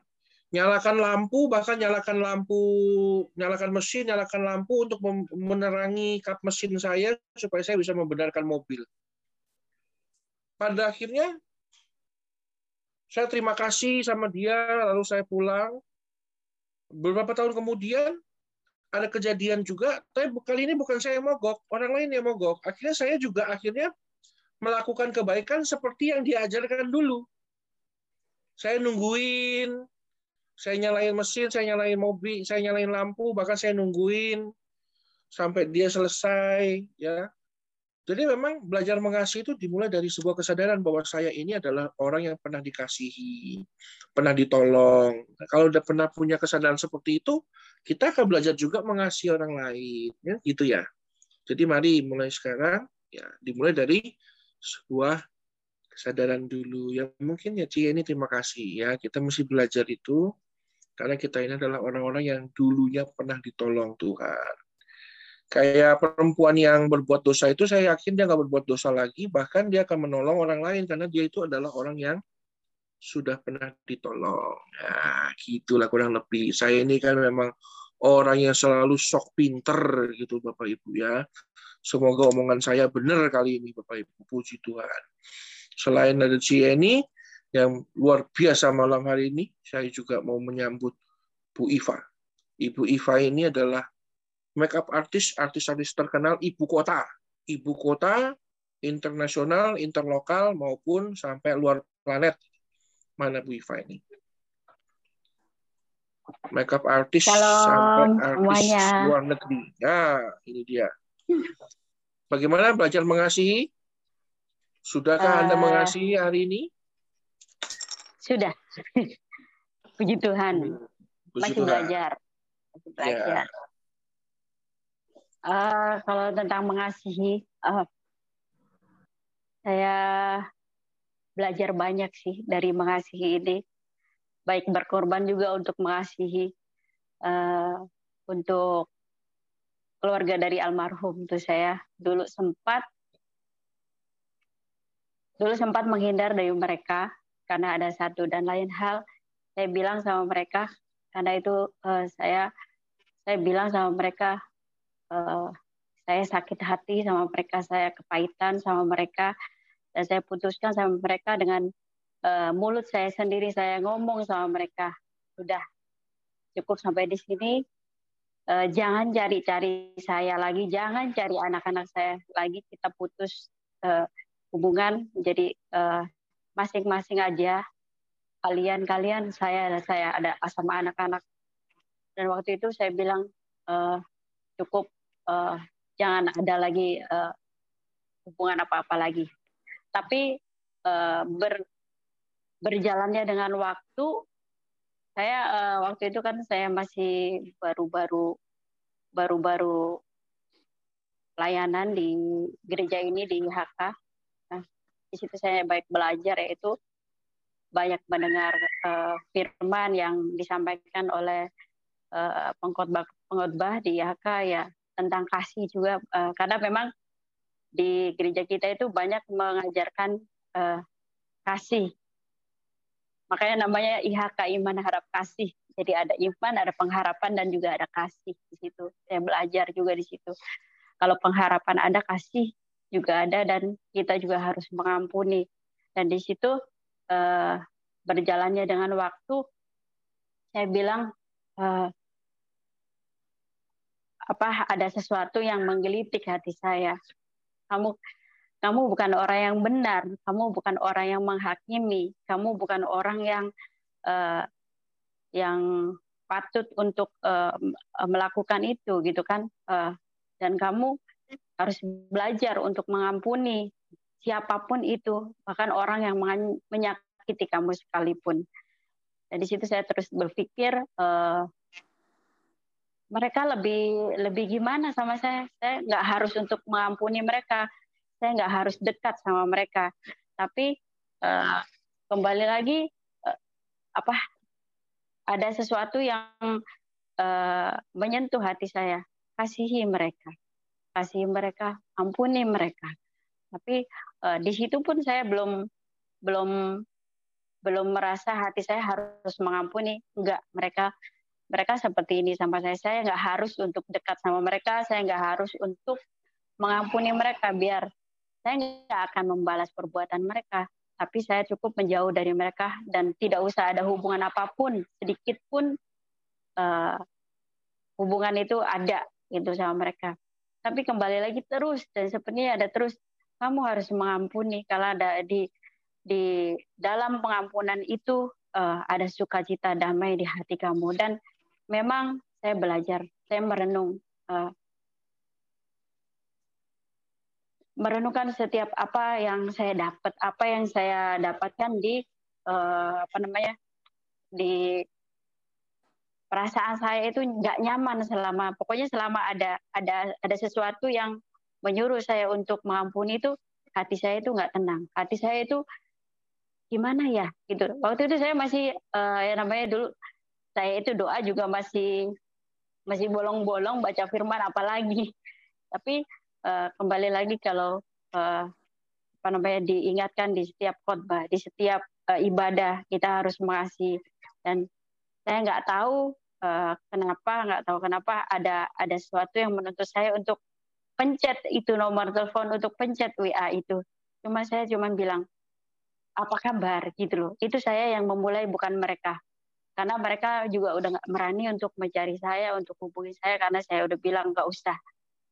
Nyalakan lampu, bahkan nyalakan lampu, nyalakan mesin, nyalakan lampu untuk menerangi kap mesin saya supaya saya bisa membenarkan mobil. Pada akhirnya saya terima kasih sama dia, lalu saya pulang. Beberapa tahun kemudian ada kejadian juga, tapi kali ini bukan saya yang mogok, orang lain yang mogok. Akhirnya saya juga akhirnya melakukan kebaikan seperti yang diajarkan dulu. Saya nungguin, saya nyalain mesin, saya nyalain mobil, saya nyalain lampu, bahkan saya nungguin sampai dia selesai, ya. Jadi memang belajar mengasihi itu dimulai dari sebuah kesadaran bahwa saya ini adalah orang yang pernah dikasihi, pernah ditolong. Kalau udah pernah punya kesadaran seperti itu, kita akan belajar juga mengasihi orang lain, ya gitu ya. Jadi mari mulai sekarang, ya dimulai dari sebuah kesadaran dulu. Ya mungkin ya Cia ini terima kasih ya. Kita mesti belajar itu karena kita ini adalah orang-orang yang dulunya pernah ditolong Tuhan. Kayak perempuan yang berbuat dosa itu saya yakin dia nggak berbuat dosa lagi, bahkan dia akan menolong orang lain karena dia itu adalah orang yang sudah pernah ditolong. Nah, gitulah kurang lebih. Saya ini kan memang orang yang selalu sok pinter gitu Bapak Ibu ya. Semoga omongan saya benar kali ini Bapak Ibu. Puji Tuhan. Selain ada Cieni yang luar biasa malam hari ini, saya juga mau menyambut Bu Iva. Ibu Iva ini adalah makeup artis, artis-artis terkenal ibu kota. Ibu kota internasional, interlokal maupun sampai luar planet. Mana Bu Iva ini? Makeup artis sampai artis semuanya. luar negeri. Ya, ini dia. Bagaimana belajar mengasihi? Sudahkah Anda Eh, mengasihi hari ini? Sudah. Puji Tuhan. Puji Masih Tuhan. belajar. Masih Ya. Eh, kalau tentang mengasihi, eh, saya belajar banyak sih dari mengasihi ini. Baik berkorban juga untuk mengasihi eh, untuk keluarga dari almarhum itu saya dulu sempat dulu sempat menghindar dari mereka karena ada satu dan lain hal saya bilang sama mereka karena itu eh, saya saya bilang sama mereka eh, saya sakit hati sama mereka saya kepahitan sama mereka dan saya putuskan sama mereka dengan eh, mulut saya sendiri saya ngomong sama mereka sudah cukup sampai di sini eh, jangan cari-cari saya lagi, jangan cari anak-anak saya lagi. Kita putus eh, hubungan, jadi eh, masing-masing aja. Kalian, kalian, saya, saya ada sama anak-anak. Dan waktu itu saya bilang eh, cukup eh, jangan ada lagi eh, hubungan apa-apa lagi. Tapi eh, ber, berjalannya dengan waktu, saya eh, waktu itu kan saya masih baru-baru baru-baru layanan di gereja ini di HK. Nah, di situ saya baik belajar yaitu banyak mendengar eh, firman yang disampaikan oleh eh, pengkhotbah pengkhotbah di HK ya tentang kasih juga eh, karena memang di gereja kita itu banyak mengajarkan eh, kasih. Makanya namanya IHK Iman Harap Kasih. Jadi ada iman, ada pengharapan dan juga ada kasih di situ. Saya belajar juga di situ. Kalau pengharapan ada, kasih juga ada dan kita juga harus mengampuni. Dan di situ eh, berjalannya dengan waktu, saya bilang eh, apa ada sesuatu yang menggelitik hati saya. Kamu kamu bukan orang yang benar, kamu bukan orang yang menghakimi, kamu bukan orang yang uh, yang patut untuk uh, melakukan itu gitu kan. Uh, dan kamu harus belajar untuk mengampuni siapa pun itu, bahkan orang yang menyakiti kamu sekalipun. Dan di situ saya terus berpikir uh, mereka lebih lebih gimana sama saya? Saya nggak harus untuk mengampuni mereka. Saya nggak harus dekat sama mereka. Tapi uh, kembali lagi uh, apa ada sesuatu yang uh, menyentuh hati saya. Kasihi mereka. Kasihi mereka. Ampuni mereka. Tapi uh, di situ pun saya belum belum belum merasa hati saya harus mengampuni. Enggak mereka mereka seperti ini sama saya. Saya nggak harus untuk dekat sama mereka, saya nggak harus untuk mengampuni mereka biar saya nggak akan membalas perbuatan mereka. Tapi saya cukup menjauh dari mereka dan tidak usah ada hubungan apa pun, sedikit pun uh, hubungan itu ada itu sama mereka. Tapi kembali lagi terus dan sepertinya ada terus kamu harus mengampuni kalau ada di di dalam pengampunan itu uh, ada sukacita damai di hati kamu dan memang saya belajar, saya merenung, uh, merenungkan setiap apa yang saya dapat, apa yang saya dapatkan di uh, apa namanya di perasaan saya itu nggak nyaman selama pokoknya selama ada ada ada sesuatu yang menyuruh saya untuk mengampuni itu hati saya itu nggak tenang. Hati saya itu gimana ya? Gitu. Waktu itu saya masih uh, ya namanya dulu saya itu doa juga masih masih bolong-bolong baca firman apalagi. Tapi uh, kembali lagi kalau uh, apa namanya diingatkan di setiap khotbah di setiap uh, ibadah kita harus mengasihi. Dan saya nggak tahu uh, kenapa nggak tahu kenapa ada ada sesuatu yang menuntut saya untuk pencet itu nomor telepon untuk pencet WA itu. Cuma saya cuma bilang apa kabar? gitu loh. Itu saya yang memulai bukan mereka karena mereka juga udah nggak berani untuk mencari saya untuk hubungi saya karena saya udah bilang nggak usah.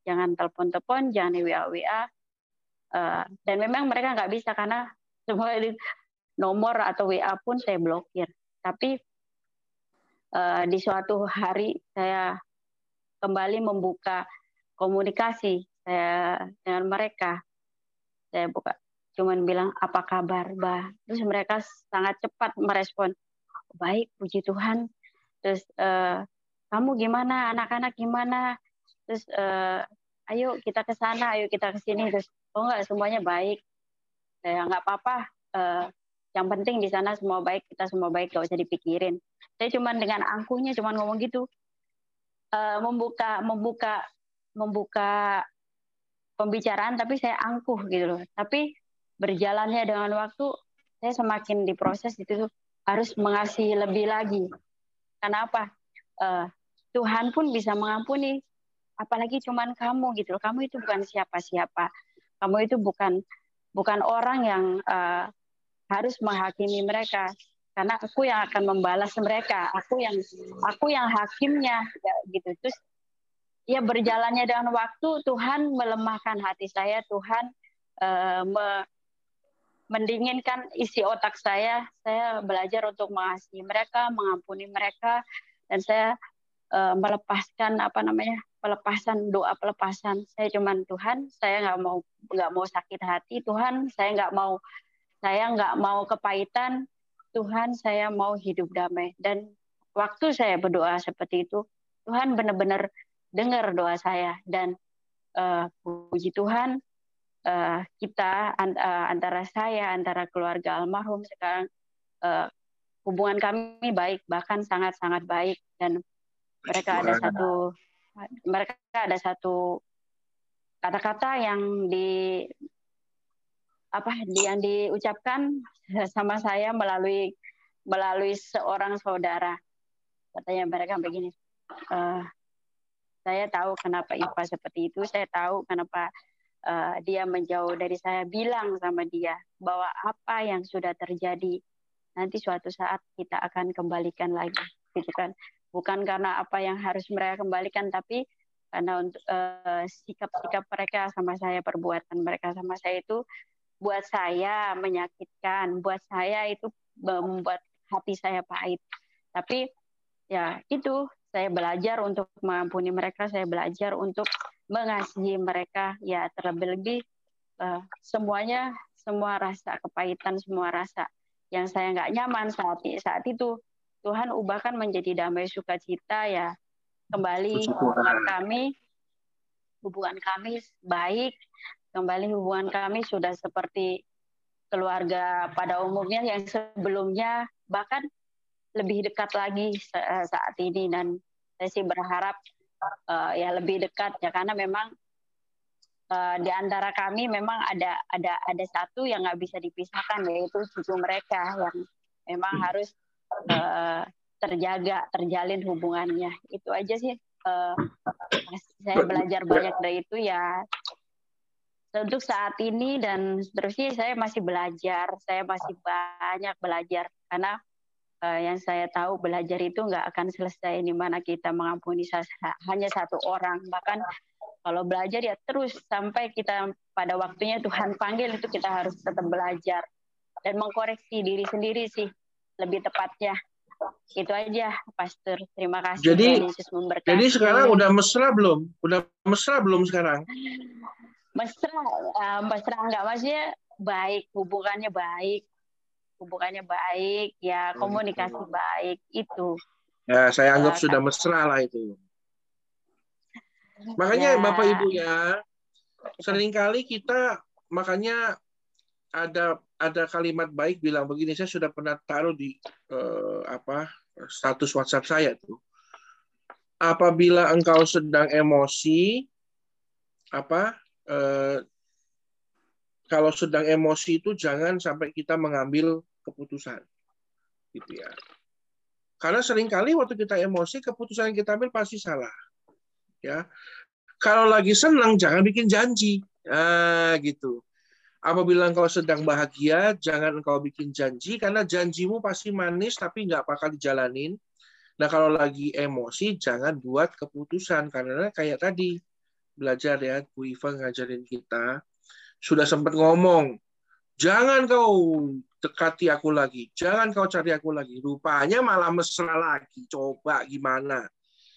Jangan telepon-telepon jangan wa wa uh, eh, dan memang mereka nggak bisa karena semua nomor atau wa pun saya blokir. Tapi uh, di suatu hari saya kembali membuka komunikasi saya dengan mereka. Saya buka cuman bilang apa kabar bah terus mereka sangat cepat merespon baik puji Tuhan. Terus uh, kamu gimana? Anak-anak gimana? Terus uh, ayo kita ke sana ayo kita ke sini. Terus oh enggak semuanya baik. Saya nggak apa-apa. Uh, yang penting di sana semua baik kita semua baik gak usah dipikirin. Saya cuman dengan angkuhnya cuman ngomong gitu. Uh, membuka membuka membuka pembicaraan tapi saya angkuh gitu loh. Tapi berjalannya dengan waktu saya semakin diproses itu harus mengasihi lebih lagi. Kenapa? Uh, Tuhan pun bisa mengampuni, apalagi cuman kamu gitu. Kamu itu bukan siapa-siapa. Kamu itu bukan bukan orang yang uh, harus menghakimi mereka karena aku yang akan membalas mereka aku yang aku yang hakimnya ya, gitu terus ya berjalannya dengan waktu Tuhan melemahkan hati saya, Tuhan eh, me- mendinginkan isi otak saya. Saya belajar untuk mengasihi mereka, mengampuni mereka, dan saya eh, melepaskan apa namanya pelepasan doa pelepasan. Saya cuman Tuhan, saya nggak mau nggak mau sakit hati, Tuhan, saya nggak mau saya nggak mau kepahitan, Tuhan, saya mau hidup damai. Dan waktu saya berdoa seperti itu, Tuhan benar-benar dengar doa saya dan eh, puji Tuhan eh, kita an- eh, antara saya antara keluarga almarhum sekarang eh, hubungan kami baik bahkan sangat-sangat baik. Dan mereka ada satu mereka ada satu kata-kata yang di apa yang diucapkan sama saya melalui melalui seorang saudara. Katanya mereka begini "Eh, saya tahu kenapa Iva seperti itu. Saya tahu kenapa eh, dia menjauh dari saya bilang sama dia bahwa apa yang sudah terjadi nanti suatu saat kita akan kembalikan lagi gitu kan. Bukan karena apa yang harus mereka kembalikan tapi karena untuk eh, sikap-sikap mereka sama saya perbuatan mereka sama saya itu buat saya menyakitkan buat saya itu membuat hati saya pahit. Tapi ya itu saya belajar untuk mengampuni mereka saya belajar untuk mengasihi mereka. Ya terlebih-lebih eh, semuanya semua rasa kepahitan semua rasa yang saya nggak nyaman saat saat itu Tuhan ubahkan menjadi damai sukacita. Ya kembali hubungan kami hubungan kami baik kembali hubungan kami sudah seperti keluarga pada umumnya yang sebelumnya. Bahkan lebih dekat lagi eh, saat ini. Dan saya sih berharap eh, ya lebih dekat ya karena memang eh, di antara kami memang ada ada ada satu yang nggak bisa dipisahkan yaitu cucu mereka yang memang harus eh, terjaga terjalin hubungannya. Itu aja sih eh, saya belajar banyak dari itu ya. Untuk saat ini dan seterusnya saya masih belajar saya masih banyak belajar. Karena eh, yang saya tahu belajar itu nggak akan selesai di mana kita mengampuni hanya satu orang. Bahkan kalau belajar ya terus sampai kita pada waktunya Tuhan panggil itu kita harus tetap belajar dan mengkoreksi diri sendiri sih lebih tepatnya. Itu aja Pastor. Terima kasih Jadi- Tuhan Yesus memberkati. Jadi sekarang udah mesra belum? Udah mesra belum sekarang? mesra eh, mesra enggak maksudnya baik hubungannya baik hubungannya baik ya Oh, komunikasi gitu. baik itu Ya, saya anggap Eh, sudah mesra lah itu. Makanya Ya. Bapak Ibu ya, sering kali kita makanya ada ada kalimat baik bilang begini, saya sudah pernah taruh di eh, apa status WhatsApp saya tuh. Apabila engkau sedang emosi, apa eh, kalau sedang emosi itu jangan sampai kita mengambil keputusan, gitu ya. Karena sering kali waktu kita emosi, keputusan yang kita ambil pasti salah. Ya, kalau lagi senang jangan bikin janji, ah, gitu. Apabila engkau sedang bahagia, jangan engkau bikin janji karena janjimu pasti manis tapi nggak bakal dijalanin. Nah kalau lagi emosi jangan buat keputusan karena kayak tadi belajar ya Bu Iva ngajarin kita sudah sempat ngomong jangan kau dekati aku lagi, jangan kau cari aku lagi. Rupanya malah mesra lagi. Coba gimana?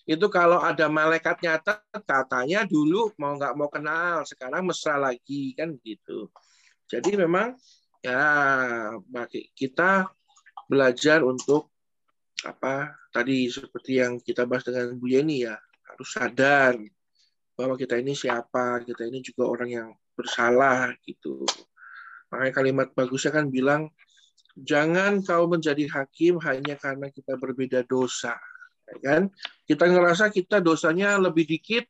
Itu kalau ada malaikat nyata katanya dulu mau nggak mau kenal, sekarang mesra lagi kan gitu. Jadi memang ya bagi kita belajar untuk apa tadi seperti yang kita bahas dengan Bu Yeni ya harus sadar bahwa kita ini siapa, kita ini juga orang yang bersalah gitu. Makanya kalimat bagusnya kan bilang jangan kau menjadi hakim hanya karena kita berbeda dosa. Ya kan? Kita ngerasa kita dosanya lebih dikit,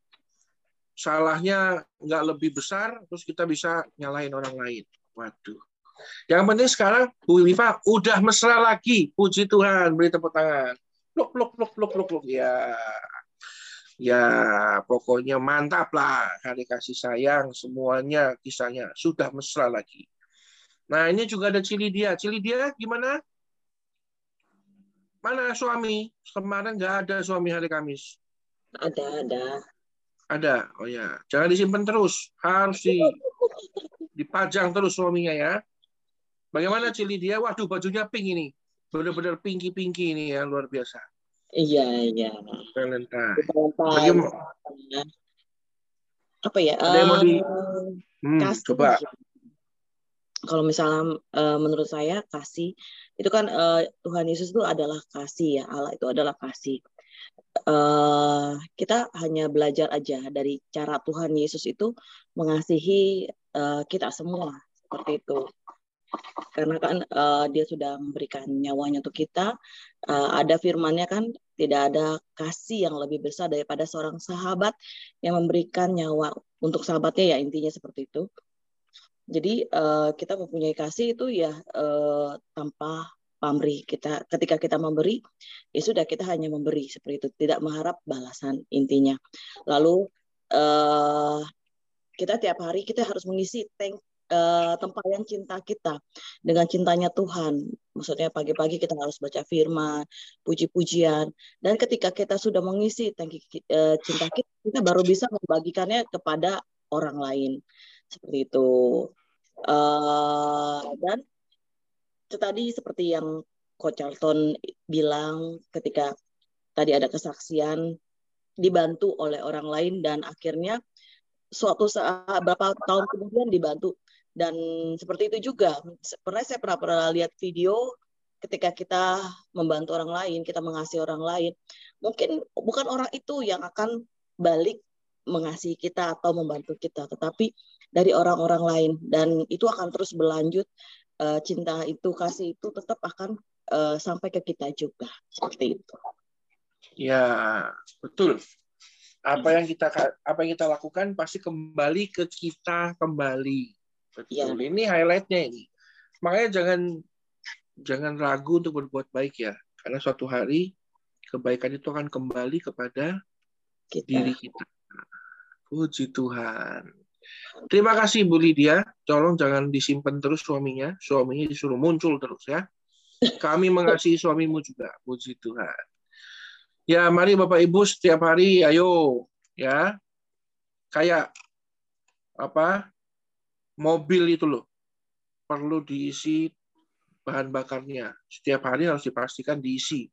salahnya nggak lebih besar, terus kita bisa nyalahin orang lain. Waduh. Yang penting sekarang Bu Wifa udah mesra lagi. Puji Tuhan, beri tepuk tangan. Pluk, pluk, pluk, pluk, pluk, pluk. Ya, ya pokoknya mantap lah. Hari kasih sayang, semuanya kisahnya sudah mesra lagi. Nah ini juga ada Cili dia. Cili dia gimana? Mana suami? Kemarin nggak ada suami hari Kamis. Ada, ada. Ada. Oh ya, jangan disimpan terus. Harus di dipajang terus suaminya ya. Bagaimana Cili dia? Waduh, bajunya pink ini. Benar-benar pinky-pinky ini ya, luar biasa. Iya, iya. Valentine. Bagaimana? Apa ya? Ada yang mau di- eh, Hmm, kasih. coba. Kalau misalnya eh, menurut saya kasih itu kan eh, Tuhan Yesus itu adalah kasih ya Allah itu adalah kasih. eh kita hanya belajar aja dari cara Tuhan Yesus itu mengasihi eh, kita semua seperti itu. Karena kan eh, dia sudah memberikan nyawanya untuk kita. Eh, ada firmannya kan tidak ada kasih yang lebih besar daripada seorang sahabat yang memberikan nyawa untuk sahabatnya ya intinya seperti itu. Jadi eh, kita mempunyai kasih itu ya eh, tanpa pamrih kita ketika kita memberi ya sudah kita hanya memberi seperti itu tidak mengharap balasan intinya. Lalu eh, kita tiap hari kita harus mengisi tank eh, tempayan cinta kita dengan cintanya Tuhan. Maksudnya pagi-pagi kita harus baca firman, puji-pujian dan ketika kita sudah mengisi tangki cinta kita kita baru bisa membagikannya kepada orang lain seperti itu. Eh, dan itu tadi seperti yang Coach Charlton bilang ketika tadi ada kesaksian dibantu oleh orang lain dan akhirnya suatu saat berapa tahun kemudian dibantu. Dan seperti itu juga. Pernah saya pernah pernah lihat video ketika kita membantu orang lain kita mengasihi orang lain. Mungkin bukan orang itu yang akan balik mengasihi kita atau membantu kita. Tetapi dari orang-orang lain dan itu akan terus berlanjut eh, cinta itu kasih itu tetap akan eh, sampai ke kita juga seperti itu Ya, betul. Apa yang kita apa yang kita lakukan pasti kembali ke kita kembali. Betul. Ini highlightnya ini. Makanya jangan jangan ragu untuk berbuat baik ya, karena suatu hari kebaikan itu akan kembali kepada kita. diri kita. Puji Tuhan. Terima kasih Bu Lydia. Tolong jangan disimpan terus suaminya. Suaminya disuruh muncul terus ya. Kami mengasihi suamimu juga. Puji Tuhan. Ya, mari Bapak Ibu setiap hari ayo ya. Kayak apa? Mobil itu loh. Perlu diisi bahan bakarnya. Setiap hari harus dipastikan diisi.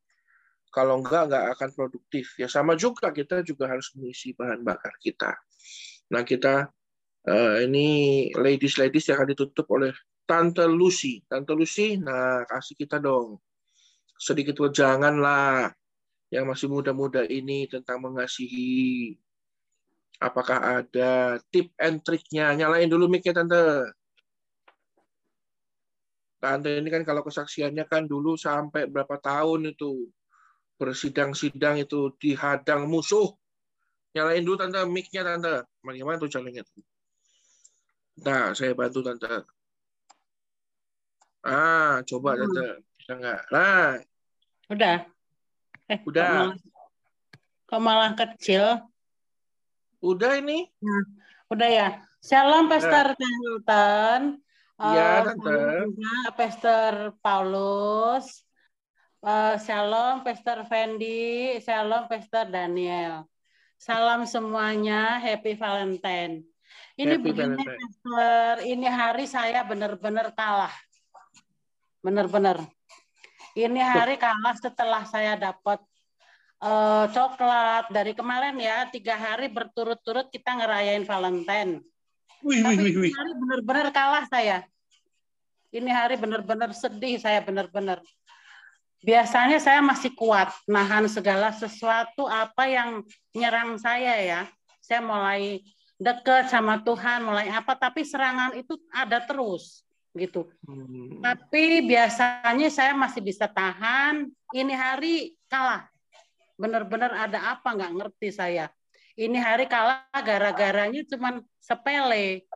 Kalau enggak, enggak akan produktif. Ya sama juga kita juga harus mengisi bahan bakar kita. Nah kita eh, ini ladies-ladies yang akan ditutup oleh Tante Lucy. Tante Lucy, nah kasih kita dong sedikit wejangan lah yang masih muda-muda ini tentang mengasihi. Apakah ada tip and triknya? Nyalain dulu mic-nya, Tante. Tante ini kan kalau kesaksiannya kan dulu sampai berapa tahun itu bersidang-sidang itu dihadang musuh. Nyalain dulu Tante mic-nya Tante. Bagaimana tuh caranya? Nah, saya bantu Tante. Ah, coba Tante. Bisa nggak? Nah, Udah. Eh, Udah. Kok malah, kok malah kecil? udah ini. Udah ya. Shalom Pastor Hamilton. Iya, Eh, Tante. juga Pastor Paulus. Eh, shalom Pastor Fendi. Shalom Pastor Daniel. Salam semuanya. Happy Valentine. Ini Happy begini. Pastor. Ini hari saya benar-benar kalah. Benar-benar. Ini hari kalah setelah saya dapat eh, coklat dari kemarin ya tiga hari berturut-turut kita ngerayain Valentine. Wih, Tapi wih, ini wih. hari benar-benar kalah saya. Ini hari benar-benar sedih saya benar-benar. Biasanya saya masih kuat nahan segala sesuatu apa yang nyerang saya ya. Saya mulai dekat sama Tuhan, mulai apa tapi serangan itu ada terus gitu. Hmm. Tapi biasanya saya masih bisa tahan. Ini hari kalah. Benar-benar ada apa nggak ngerti saya. Ini hari kalah gara-garanya cuman sepele.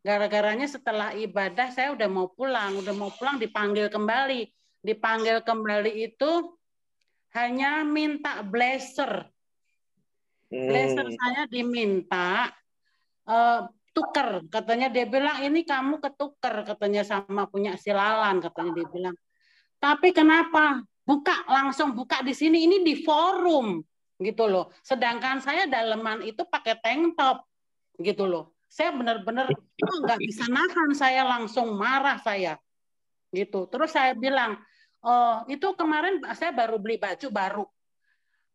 Gara-garanya setelah ibadah saya udah mau pulang, udah mau pulang dipanggil kembali. Dipanggil kembali itu hanya minta blazer. Blazer Hmm. saya diminta eh, tuker katanya dia bilang ini kamu ketuker katanya sama punya silalan katanya dia bilang tapi kenapa buka langsung buka di sini ini di forum gitu loh. Sedangkan saya daleman itu pakai tank top gitu loh. Saya benar-benar oh, nggak bisa nahan, saya langsung marah saya gitu. Terus saya bilang, oh itu kemarin saya baru beli baju baru.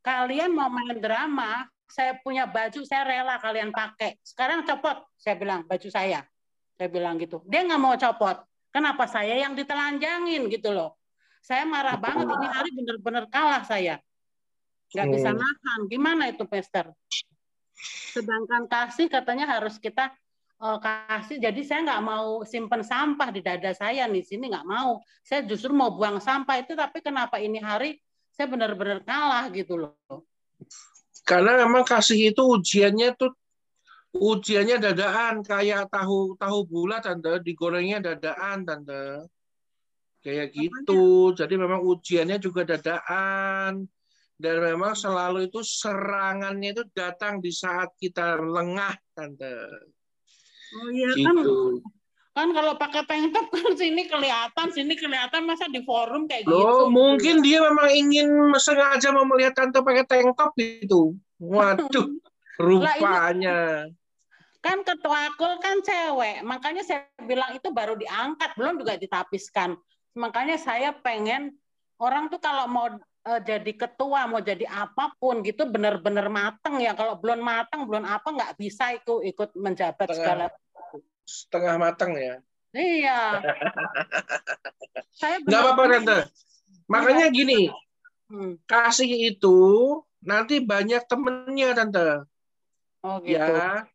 Kalian mau main drama, saya punya baju, saya rela kalian pakai. Sekarang copot, saya bilang baju saya. Saya bilang gitu. Dia nggak mau copot. Kenapa saya yang ditelanjangin gitu loh. Saya marah banget. Ini hari benar-benar kalah saya nggak bisa Hmm. nahan. Gimana itu, Pester? Sedangkan kasih katanya harus kita eh, kasih. Jadi saya nggak mau simpen sampah di dada saya di sini nggak mau. Saya justru mau buang sampah itu. Tapi kenapa ini hari saya benar-benar kalah gitu loh. Karena memang kasih itu ujiannya tuh ujiannya dadaan kayak tahu tahu bulat tante digorengnya dadaan tante. Kayak gitu. Jadi memang ujiannya juga dadaan. Dan memang selalu itu serangannya itu datang di saat kita lengah tante. Oh iya kan gitu. kan kalau pakai tank top kan sini kelihatan sini kelihatan masa di forum kayak loh gitu. mungkin dia memang ingin sengaja mau melihat tante pakai tank top gitu waduh rupanya. kan ketua akul kan cewek makanya saya bilang itu baru diangkat belum juga ditapiskan. Makanya saya pengen orang tuh kalau mau eh, jadi ketua mau jadi apa pun gitu benar-benar mateng ya. Kalau belum mateng belum apa nggak bisa ikut ikut menjabat segala setengah matang ya. Iya. Saya nggak apa-apa tante makanya gini Hmm. kasih itu nanti banyak temennya tante. Oh gitu. ya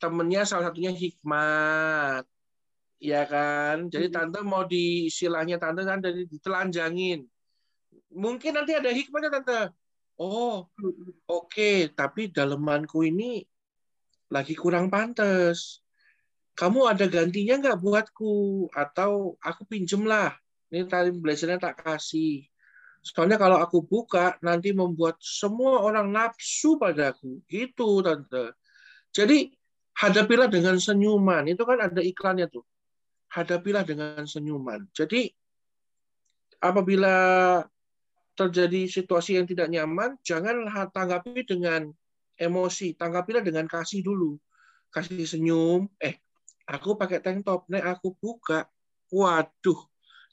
temennya salah satunya hikmat. Ya kan? Jadi Hmm. tante mau di istilahnya tante kan dari ditelanjangin. Mungkin nanti ada hikmatnya tante. Oh oke. Tapi dalemanku ini lagi kurang pantas kamu ada gantinya nggak buatku? Atau aku pinjem lah ini tadi blazernya tak kasih. Soalnya kalau aku buka nanti membuat semua orang nafsu padaku gitu tante. Jadi hadapilah dengan senyuman. Itu kan ada iklannya tuh. Hadapilah dengan senyuman. Jadi apabila terjadi situasi yang tidak nyaman jangan tanggapi dengan emosi. Tanggapilah dengan kasih dulu. Kasih senyum. Eh aku pakai tank top. Nek aku buka waduh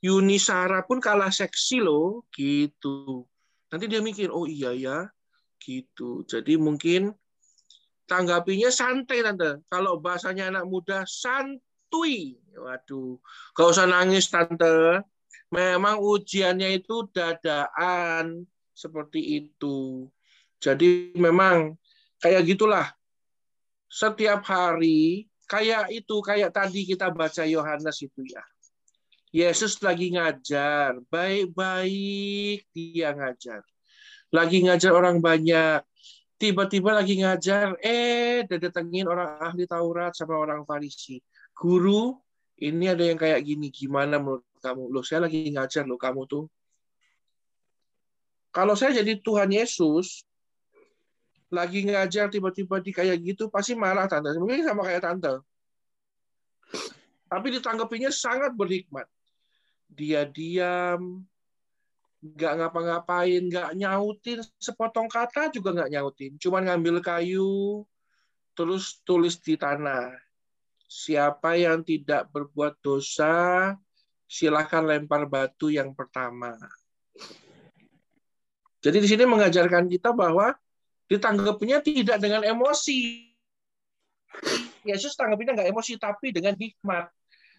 Yuni Sara pun kalah seksi loh gitu. Nanti dia mikir oh iya ya gitu. Jadi mungkin tanggapinya santai tante. Kalau bahasanya anak muda santuy waduh gak usah nangis tante. Memang ujiannya itu dadaan seperti itu. Jadi memang kayak gitulah. Setiap hari kayak itu kayak tadi kita baca Yohanes itu ya. Yesus lagi ngajar baik-baik dia ngajar. Lagi ngajar orang banyak tiba-tiba lagi ngajar eh datengin orang ahli Taurat sama orang Farisi. Guru ini ada yang kayak gini gimana menurut kamu? Loh saya lagi ngajar loh kamu tuh. Kalau saya jadi Tuhan Yesus lagi ngajar tiba-tiba di kayak gitu pasti marah tante. Mungkin sama kayak tante. Tapi ditanggapinya sangat berhikmat. Dia diam nggak ngapa-ngapain nggak nyautin sepotong kata juga nggak nyautin. Cuman ngambil kayu terus tulis di tanah. Siapa yang tidak berbuat dosa silahkan lempar batu yang pertama. Jadi di sini mengajarkan kita bahwa ditanggapinya tidak dengan emosi. Yesus tanggapinnya nggak emosi tapi dengan hikmat.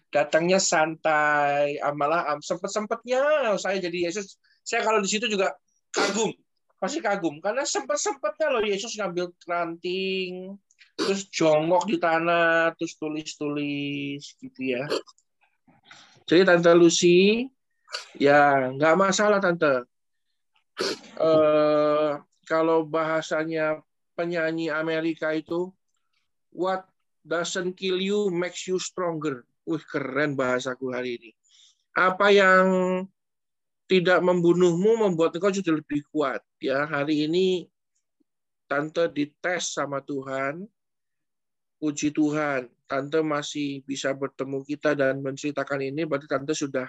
Datangnya santai malah sempet sempetnya saya jadi Yesus saya kalau di situ juga kagum pasti kagum. Karena sempet sempetnya loh Yesus ngambil ranting terus jongkok di tanah terus tulis tulis gitu ya. Jadi tante Lucy ya nggak masalah tante. Eh, kalau bahasanya penyanyi Amerika itu what doesn't kill you makes you stronger Wih, keren bahasaku hari ini. Apa yang tidak membunuhmu membuat engkau jadi lebih kuat. Ya, hari ini tante dites sama Tuhan. Puji Tuhan, tante masih bisa bertemu kita dan menceritakan ini berarti tante sudah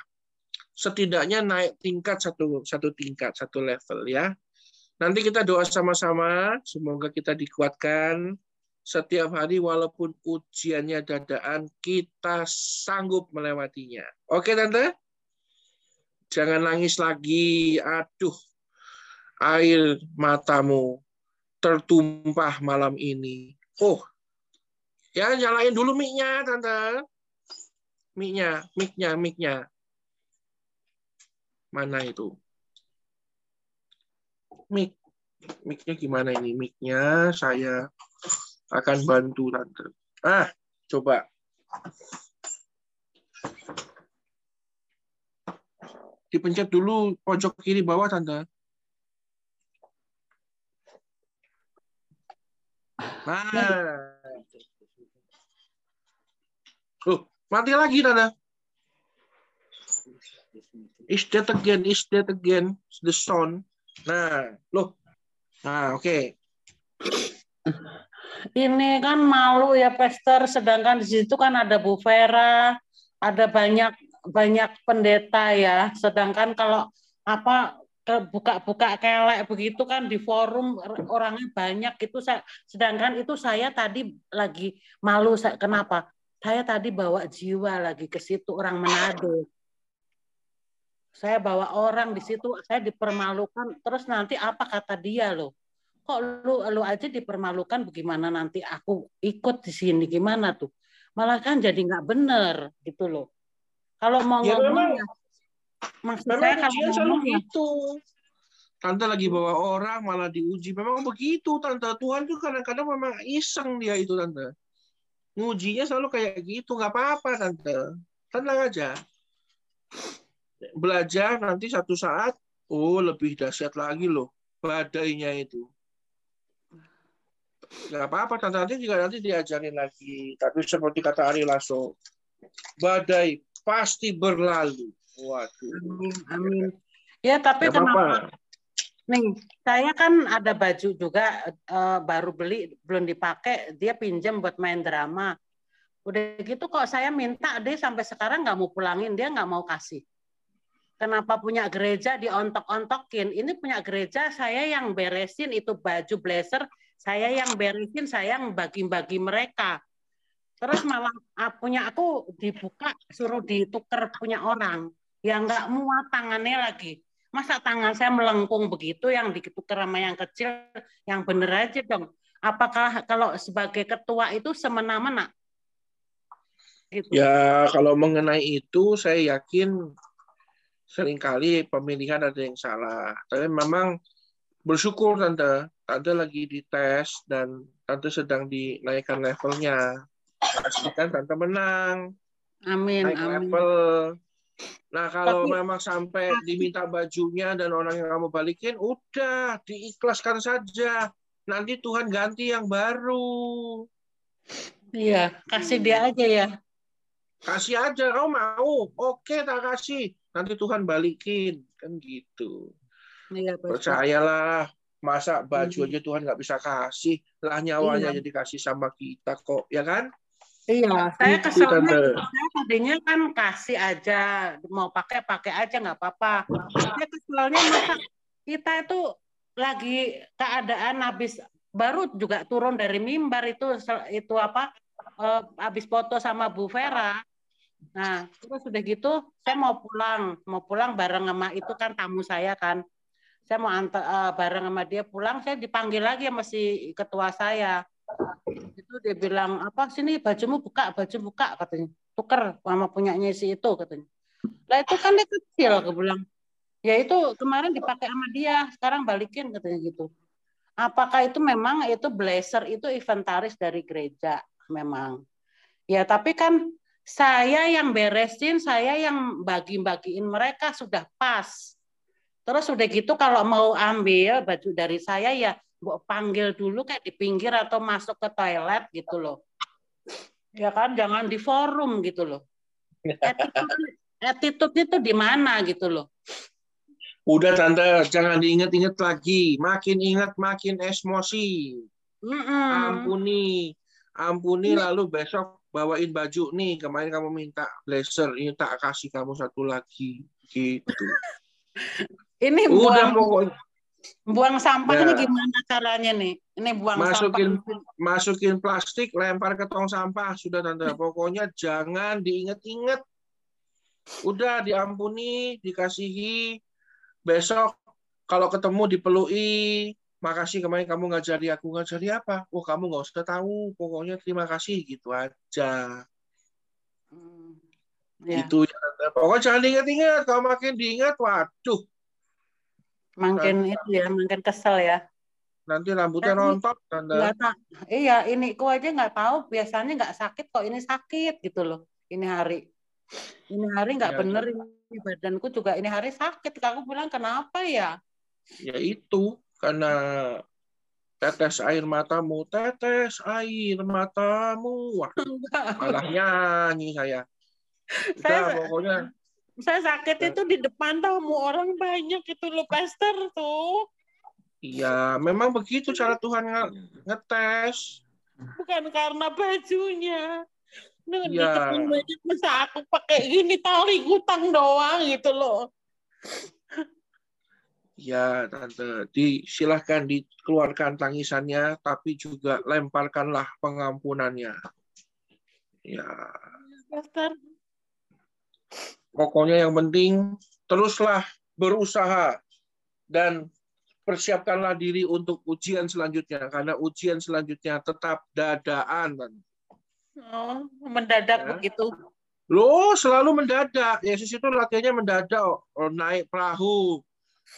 setidaknya naik tingkat satu satu tingkat, satu level ya. Nanti kita doa sama-sama, semoga kita dikuatkan setiap hari walaupun ujiannya dadaan, kita sanggup melewatinya. Oke, Tante? Jangan nangis lagi. Aduh, air matamu tertumpah malam ini. Oh, ya nyalain dulu mic-nya, Tante. Mic-nya, mic-nya, mic-nya. Mana itu? Mic. Mic-nya gimana ini? Mic-nya saya akan bantu Tante. Ah, coba. Dipencet dulu pojok kiri bawah, Tante. Nah. Loh, mati lagi, Tante. Is that again? Is that again? The sound. Nah, loh. Nah, oke. Ini kan malu ya Pester, sedangkan di situ kan ada Bu Vera, ada banyak banyak pendeta ya. Sedangkan kalau apa buka-buka kelek begitu kan di forum orangnya banyak itu saya sedangkan itu saya tadi lagi malu saya kenapa? Saya tadi bawa jiwa lagi ke situ orang Manado. Saya bawa orang di situ, saya dipermalukan. Terus nanti apa kata dia loh? Kok lu lu aja dipermalukan bagaimana nanti aku ikut di sini gimana tuh? Malah kan jadi nggak bener gitu loh. Kalau mau Ya, ngomong memang- ya, maksud Memang saya kalau ujian selalu ya gitu. Tante lagi bawa orang malah diuji. Memang begitu, Tante. Tuhan tuh kadang-kadang memang iseng dia itu, Tante. Ngujinya selalu kayak gitu. Nggak apa-apa, Tante. Tenang aja. Belajar nanti satu saat, oh lebih dahsyat lagi loh. Badainya itu. Nggak apa-apa. Nanti juga nanti diajarin lagi. Tapi seperti kata Ari Lasso, badai pasti berlalu. Waduh. Amin, amin. Ya tapi kenapa? Nih, saya kan ada baju juga eh, baru beli belum dipakai, dia pinjam buat main drama. Udah gitu kok saya minta dia sampai sekarang nggak mau pulangin, dia nggak mau kasih. Kenapa punya gereja diontok-ontokin? Ini punya gereja saya yang beresin itu baju blazer, saya yang beresin, saya yang bagi-bagi mereka. Terus malah ah, punya aku dibuka suruh ditukar punya orang yang nggak muat tangannya lagi. Masa tangan saya melengkung begitu yang ditukar sama yang kecil, yang bener aja dong. Apakah kalau sebagai ketua itu semena-mena? Gitu. Ya, kalau mengenai itu saya yakin sering kali pemilihan ada yang salah. Tapi memang bersyukur Tante. Tante lagi dites dan Tante sedang dinaikkan levelnya. Pastikan Tante menang, Amin, naik amin. level. Nah, kalau Tapi- memang sampai diminta bajunya dan orang yang kamu balikin, udah diikhlaskan saja. Nanti Tuhan ganti yang baru. Iya, kasih dia aja ya. Kasih aja, kau mau. Oke, tak kasih. Nanti Tuhan balikin. Kan gitu. Iya, Pastor. Percayalah. Masa baju Hmm. aja Tuhan nggak bisa kasih. Lah nyawanya Iya. jadi kasih sama kita kok. Ya kan? Iya, saya Gitu, keselnya, saya tadinya kan kasih aja, mau pakai pakai aja nggak apa-apa. Saya keselnya masa kita itu lagi keadaan habis baru juga turun dari mimbar itu itu apa eh, habis foto sama Bu Vera. Nah, terus udah gitu saya mau pulang, mau pulang bareng sama itu kan tamu saya kan. Saya mau antar eh, bareng sama dia pulang, saya dipanggil lagi sama si ketua saya. Itu dia bilang apa sini bajumu buka baju buka katanya. Tuker sama punyanya si itu katanya. Lah itu kan dia kecil aku bilang. Ya itu kemarin dipakai sama dia sekarang balikin katanya gitu. Apakah itu memang itu blazer itu inventaris dari gereja? Memang. Ya tapi kan saya yang beresin saya yang bagi-bagiin mereka sudah pas terus udah gitu kalau mau ambil baju dari saya ya Mbok panggil dulu kayak di pinggir atau masuk ke toilet gitu loh. Ya kan, jangan di forum gitu loh. Attitude, attitude itu di mana gitu loh. Udah Tante, jangan diingat-ingat lagi. Makin ingat makin emosi. Mm-mm. Ampuni. Ampuni lalu besok bawain baju nih. Kemarin kamu minta blazer, ini tak kasih kamu satu lagi. Gitu. Ini Udah buang pokoknya. Buang sampahnya Ya. gimana caranya nih? Ini buang Masukin sampah. masukin plastik, lempar ke tong sampah sudah tante. Pokoknya jangan diinget-inget. Udah diampuni, dikasihi. Besok kalau ketemu dipelui. Makasih kemarin kamu ngajari aku ngajari apa? Oh kamu nggak usah tahu. Pokoknya terima kasih gitu aja. Hmm, ya. Itu ya. Pokoknya jangan diinget-inget. Kalau makin diingat, waduh. Makin itu ya, makin kesel ya. Nanti rambutnya Tapi rontok tak, iya ini ku aja nggak tahu. Biasanya nggak sakit kok ini sakit gitu loh. Ini hari, ini hari nggak Ya, bener ini badanku juga ini hari sakit. Aku bilang kenapa ya? Ya itu karena tetes air matamu, tetes air matamu. Wah, malah nyanyi saya. Udah Saya pokoknya saya sakit itu di depan tamu orang banyak itu loh pastor tuh. iya memang begitu cara Tuhan nge- ngetes. Bukan karena bajunya. Nah, di depan banyak masa aku pakai gini tali gutang doang gitu loh. Ya, tante, disilahkan dikeluarkan tangisannya, tapi juga lemparkanlah pengampunannya. Ya, Pastor. pokoknya yang penting teruslah berusaha dan persiapkanlah diri untuk ujian selanjutnya, karena ujian selanjutnya tetap dadaan. Tante. Oh, mendadak Ya. begitu. Loh, selalu mendadak. Yesus itu latihannya mendadak. Oh, naik perahu.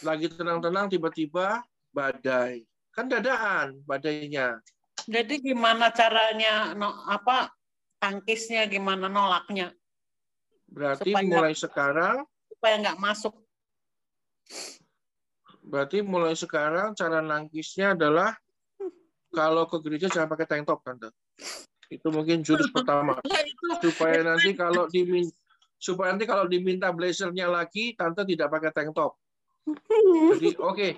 Lagi tenang-tenang, tiba-tiba badai. Kan dadaan badainya. Jadi gimana caranya no, apa tangkisnya gimana nolaknya Berarti Supaya- mulai sekarang, supaya nggak masuk. berarti mulai sekarang cara nangkisnya adalah kalau ke gereja jangan pakai tank top, Tante. Itu mungkin jurus pertama. Itu Supaya nanti kalau dimin supaya nanti kalau diminta blazernya lagi, Tante tidak pakai tank top. Jadi, oke.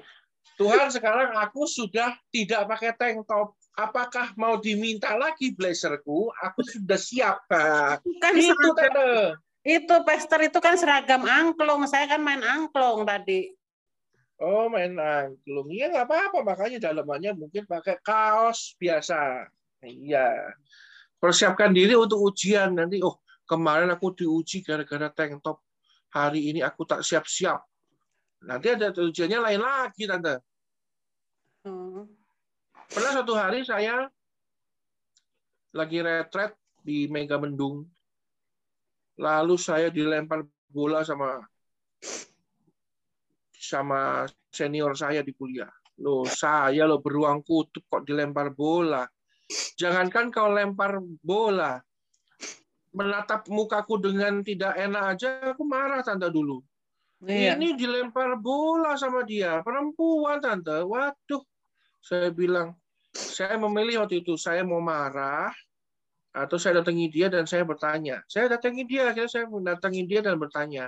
Tuhan, sekarang aku sudah tidak pakai tank top. Apakah mau diminta lagi blazerku? Aku sudah siap. Kan itu, seragam, Tante. itu pester itu kan seragam angklung. Saya kan main angklung tadi. Oh, main angklung. Iya, nggak apa-apa. Makanya dalamannya mungkin pakai kaos biasa. Iya. Persiapkan diri untuk ujian. Nanti, oh, kemarin aku diuji gara-gara tank top. Hari ini aku tak siap-siap. Nanti ada ujiannya lain lagi, Tante. Hmm. Pernah suatu hari saya lagi retret di Mega Mendung. Lalu saya dilempar bola sama sama senior saya di kuliah. Loh, saya lo beruang kutub kok dilempar bola. Jangankan kau lempar bola, menatap mukaku dengan tidak enak aja, aku marah tante dulu. Iya. Ini dilempar bola sama dia, perempuan tante. Waduh, saya bilang, saya memilih waktu itu, saya mau marah, atau saya datangi dia dan saya bertanya. Saya datangi dia, akhirnya saya mendatangi dia dan bertanya.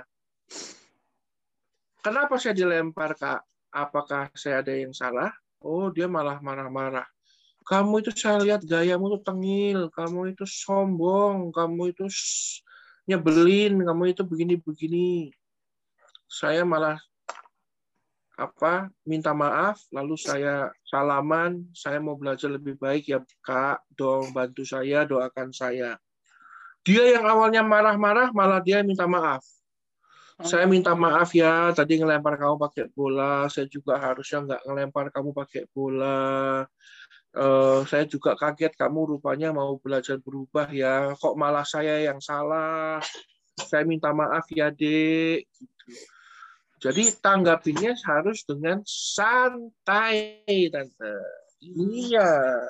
Kenapa saya dilempar, Kak? Apakah saya ada yang salah? Oh, dia malah marah-marah. Kamu itu saya lihat gayamu tuh tengil, kamu itu sombong, kamu itu nyebelin, kamu itu begini-begini. Saya malah apa minta maaf, lalu saya salaman, saya mau belajar lebih baik ya Kak, dong bantu saya, doakan saya. Dia yang awalnya marah-marah, malah dia minta maaf. Saya minta maaf ya, tadi ngelempar kamu pakai bola, saya juga harusnya nggak ngelempar kamu pakai bola. Eh, saya juga kaget kamu rupanya mau belajar berubah ya, kok malah saya yang salah. Saya minta maaf ya, Dek. Gitu. Jadi tanggapinnya harus dengan santai, Tante. Iya.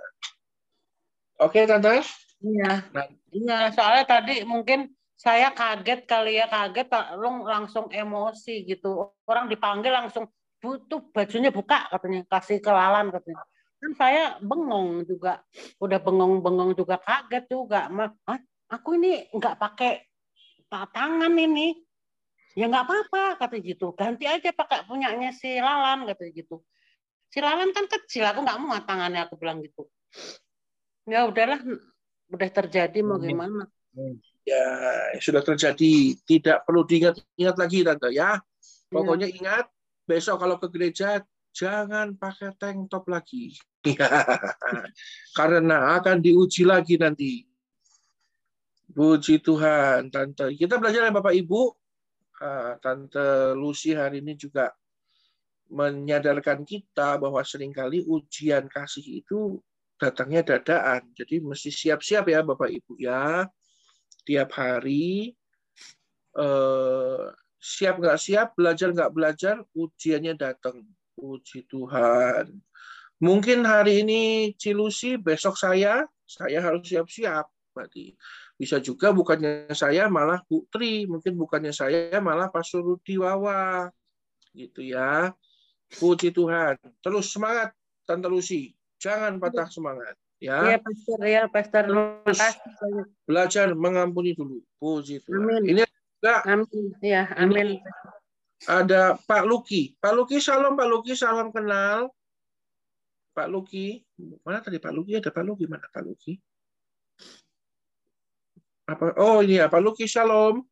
Oke, Tante? Iya. Nah, Iya, soalnya tadi mungkin saya kaget kali ya, kaget lalu langsung emosi gitu. Orang dipanggil langsung butuh bajunya buka katanya, kasih kelalan katanya. Kan saya bengong juga, udah bengong-bengong juga kaget juga. Ma, "Hah? aku ini nggak pakai ta- tangan ini. Ya nggak apa-apa kata gitu. Ganti aja pakai punyanya si Lalan kata gitu. Si Lalan kan kecil, aku nggak mau tangannya aku bilang gitu. Ya udahlah, udah terjadi mau gimana. Ya, sudah terjadi. Tidak perlu diingat-ingat lagi, Tante ya. Pokoknya ingat, besok kalau ke gereja jangan pakai tank top lagi. Karena akan diuji lagi nanti. Puji Tuhan, Tante. Kita belajar ya Bapak Ibu. Ah, Tante Lucy hari ini juga menyadarkan kita bahwa sering kali ujian kasih itu datangnya dadaan. Jadi mesti siap-siap ya Bapak Ibu ya. Tiap hari eh, siap nggak siap, belajar nggak belajar, ujiannya datang. Puji Tuhan. Mungkin hari ini Cilusi, besok saya, saya harus siap-siap. Berarti bisa juga bukannya saya malah Putri, mungkin bukannya saya malah Pastor Rudi Wawa. Gitu ya. Puji Tuhan. Terus semangat Tante Lucy. Jangan patah semangat. Iya, Ya. Pastor, ya, Pastor. Terus belajar mengampuni dulu. Puji Tuhan. Amin. Ini juga Amin. Ya, amin. ada Pak Luki. Pak Luki, salam Pak Luki, salam kenal. Pak Luki, mana tadi Pak Luki? Ada Pak Luki, mana Pak Luki? Apa? Oh ini Pak Luki, shalom.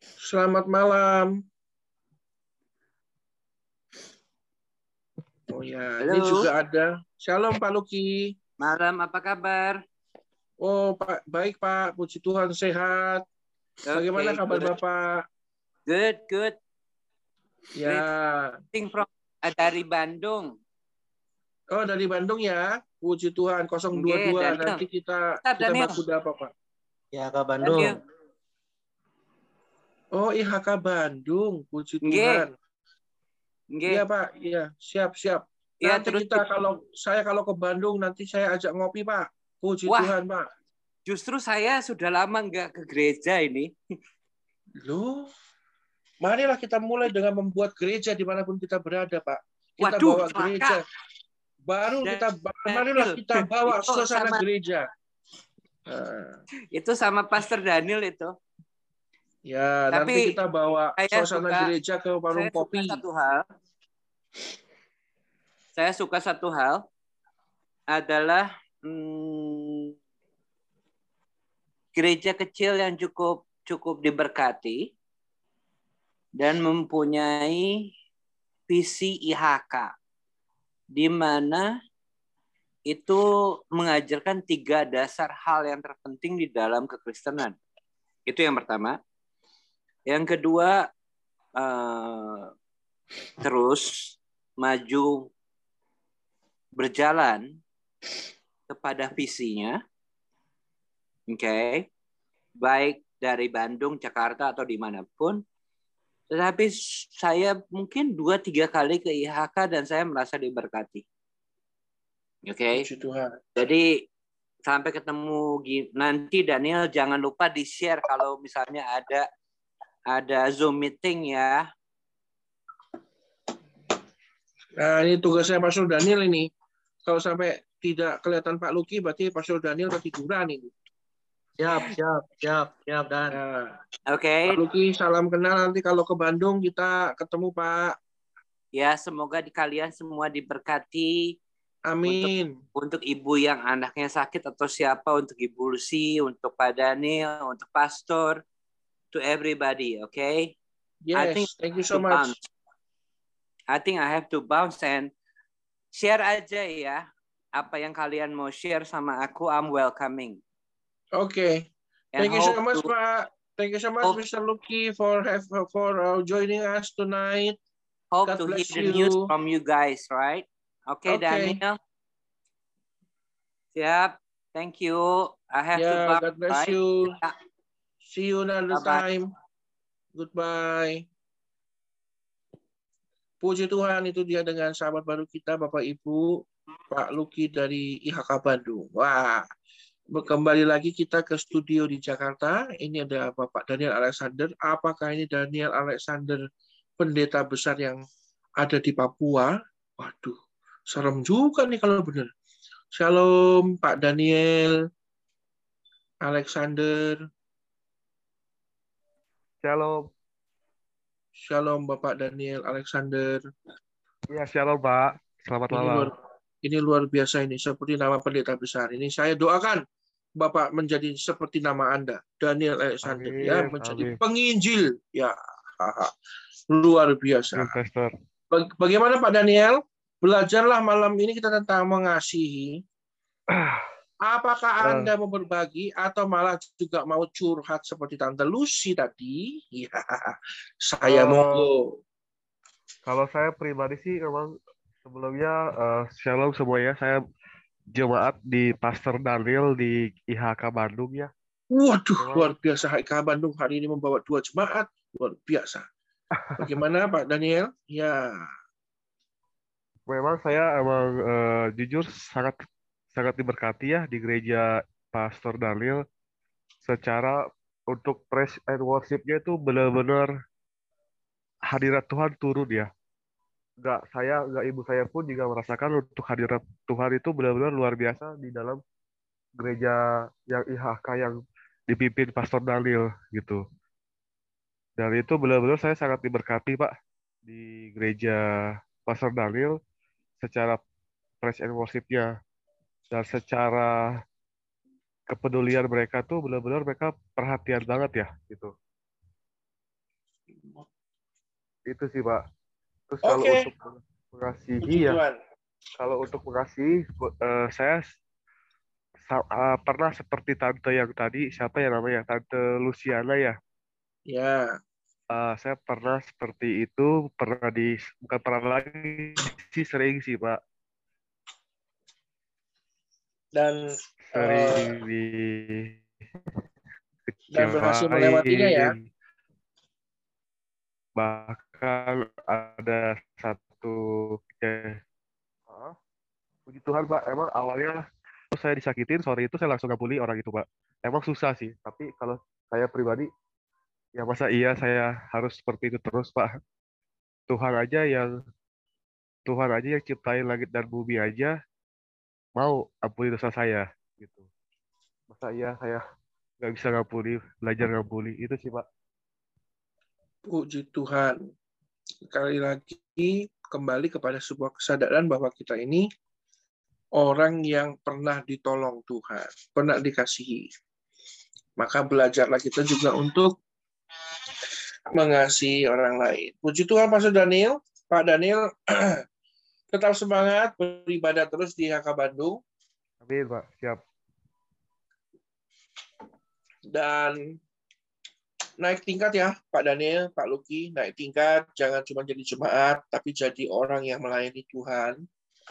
Selamat malam. Oh ya, ini Halo. juga ada. Shalom Pak Luki. Malam, apa kabar? Oh Pak, baik Pak. Puji Tuhan sehat. Bagaimana Oke, kabar good. Bapak? Good, good. Ya. Greeting from eh, dari Bandung. Oh dari Bandung ya. Puji Tuhan 022 Nggih, Daniel. nanti kita Tetap, kita baku apa Pak? Ya ke Bandung. Daniel. Oh IHK Bandung. Puji Nggih. Tuhan. Nggih. Iya Pak, iya siap siap. Ya, Nanti terus kita kalau saya kalau ke Bandung nanti saya ajak ngopi Pak. Puji Wah. Tuhan Pak. Justru saya sudah lama nggak ke gereja ini. Loh, marilah kita mulai dengan membuat gereja di mana pun kita berada Pak. Kita Waduh, bawa celaka. gereja. Baru Dan- kita marilah kita bawa suasana sama- gereja. Itu sama Pastor Daniel itu. ya, Tapi nanti kita bawa suasana suka- gereja ke warung kopi. satu hal. Saya suka satu hal adalah hmm, gereja kecil yang cukup cukup diberkati dan mempunyai visi IHK di mana itu mengajarkan tiga dasar hal yang terpenting di dalam kekristenan. Itu yang pertama. Yang kedua, eh, terus maju berjalan kepada visinya. Oke. Baik dari Bandung, Jakarta atau di mana pun. Tetapi saya mungkin dua tiga kali ke IHK dan saya merasa diberkati. Oke. Tuhan. Jadi sampai ketemu nanti Daniel jangan lupa di share kalau misalnya ada ada Zoom meeting ya. Nah, ini tugasnya Pastor Daniel ini. Kalau sampai tidak kelihatan Pak Luki, berarti Pastor Daniel ketiduran ini. Siap, siap, siap, siap dan Nah, Oke, Pak Luki, salam kenal nanti kalau ke Bandung kita ketemu Pak. ya semoga di kalian semua diberkati Amin. untuk ibu yang anaknya sakit atau siapa untuk Ibu Lucy, untuk Pak Daniel, untuk pastor, to everybody, okay? I think Yes, thank you so much. bounce. I think I have to bounce and share aja ya apa yang kalian mau share sama aku. I'm welcoming. Okay. Thank you so much, to- Pak. Thank you so much, hope- Mr. Luki, for have for uh, joining us tonight. Hope God to hear the news you. from you guys, right? Okay, Okay. Daniel. Siap. Thank you. I have to Yeah, bounce, God bless right? you. Ya. See you another Bye-bye. time. Goodbye. Puji Tuhan itu dia dengan sahabat baru kita Bapak Ibu Pak Luki dari IHK Bandung. Wah, kembali lagi kita ke studio di Jakarta. Ini ada Bapak Daniel Alexander. Apakah ini Daniel Alexander pendeta besar yang ada di Papua? Waduh, serem juga nih kalau benar. Shalom Pak Daniel Alexander. Shalom. Shalom Bapak Daniel Alexander. Ya, shalom, Pak. Selamat Ini malam. luar, ini luar biasa ini seperti nama pendeta besar. Ini saya doakan Bapak menjadi seperti nama Anda, Daniel Alexander Amin, ya, menjadi amin. penginjil ya. Luar biasa. Bagaimana Pak Daniel? Belajarlah malam ini kita tentang mengasihi. Apakah Eh. Anda mau berbagi atau malah juga mau curhat seperti Tante Lucy tadi? Ya, saya monggo. Kalau saya pribadi sih memang sebelumnya eh, shalom semuanya. Saya jemaat di Pastor Daniel di IHK Bandung ya. Waduh, luar biasa. HK Bandung hari ini membawa dua jemaat. Luar biasa. Bagaimana Pak Daniel? Ya, memang saya emang eh, jujur sangat sangat diberkati ya di gereja Pastor Daniel secara untuk praise and worship-nya itu benar-benar hadirat Tuhan turun ya. Nggak saya, nggak ibu saya pun juga merasakan untuk hadirat Tuhan itu benar-benar luar biasa di dalam gereja yang IHK yang dipimpin Pastor Daniel gitu. Dan itu benar-benar saya sangat diberkati Pak di gereja Pastor Daniel secara praise and worship-nya dan secara kepedulian mereka tuh benar-benar mereka perhatian banget ya gitu. Itu sih Pak. Terus kalau Oke. untuk mengasihi puji ya, Tuhan. kalau untuk mengasihi eh, saya sa- eh, pernah seperti tante yang tadi siapa ya namanya tante Luciana ya. Ya, Eh, saya pernah seperti itu pernah di bukan pernah lagi sih sering sih Pak dan sering di dan berhasil melewatinya ya. kecewain bahkan ada satu ya, ah, puji Tuhan Pak. Emang awalnya saya disakitin sore itu saya langsung ngabuli orang itu Pak. Emang susah sih tapi kalau saya pribadi ya masa iya saya harus seperti itu terus Pak. Tuhan aja yang Tuhan aja yang ciptain langit dan bumi aja mau ampuni dosa saya gitu. Masa iya saya nggak bisa ngampuni belajar ngampuni itu sih Pak. Puji Tuhan. Sekali lagi kembali kepada sebuah kesadaran bahwa kita ini orang yang pernah ditolong Tuhan, pernah dikasihi. Maka belajarlah kita juga untuk mengasihi orang lain. Puji Tuhan Pastor Daniel, Pak Daniel tetap semangat beribadah terus di HK Bandung amin Pak siap dan naik tingkat ya Pak Daniel, Pak Luki, naik tingkat, jangan cuma jadi jemaat, tapi jadi orang yang melayani Tuhan.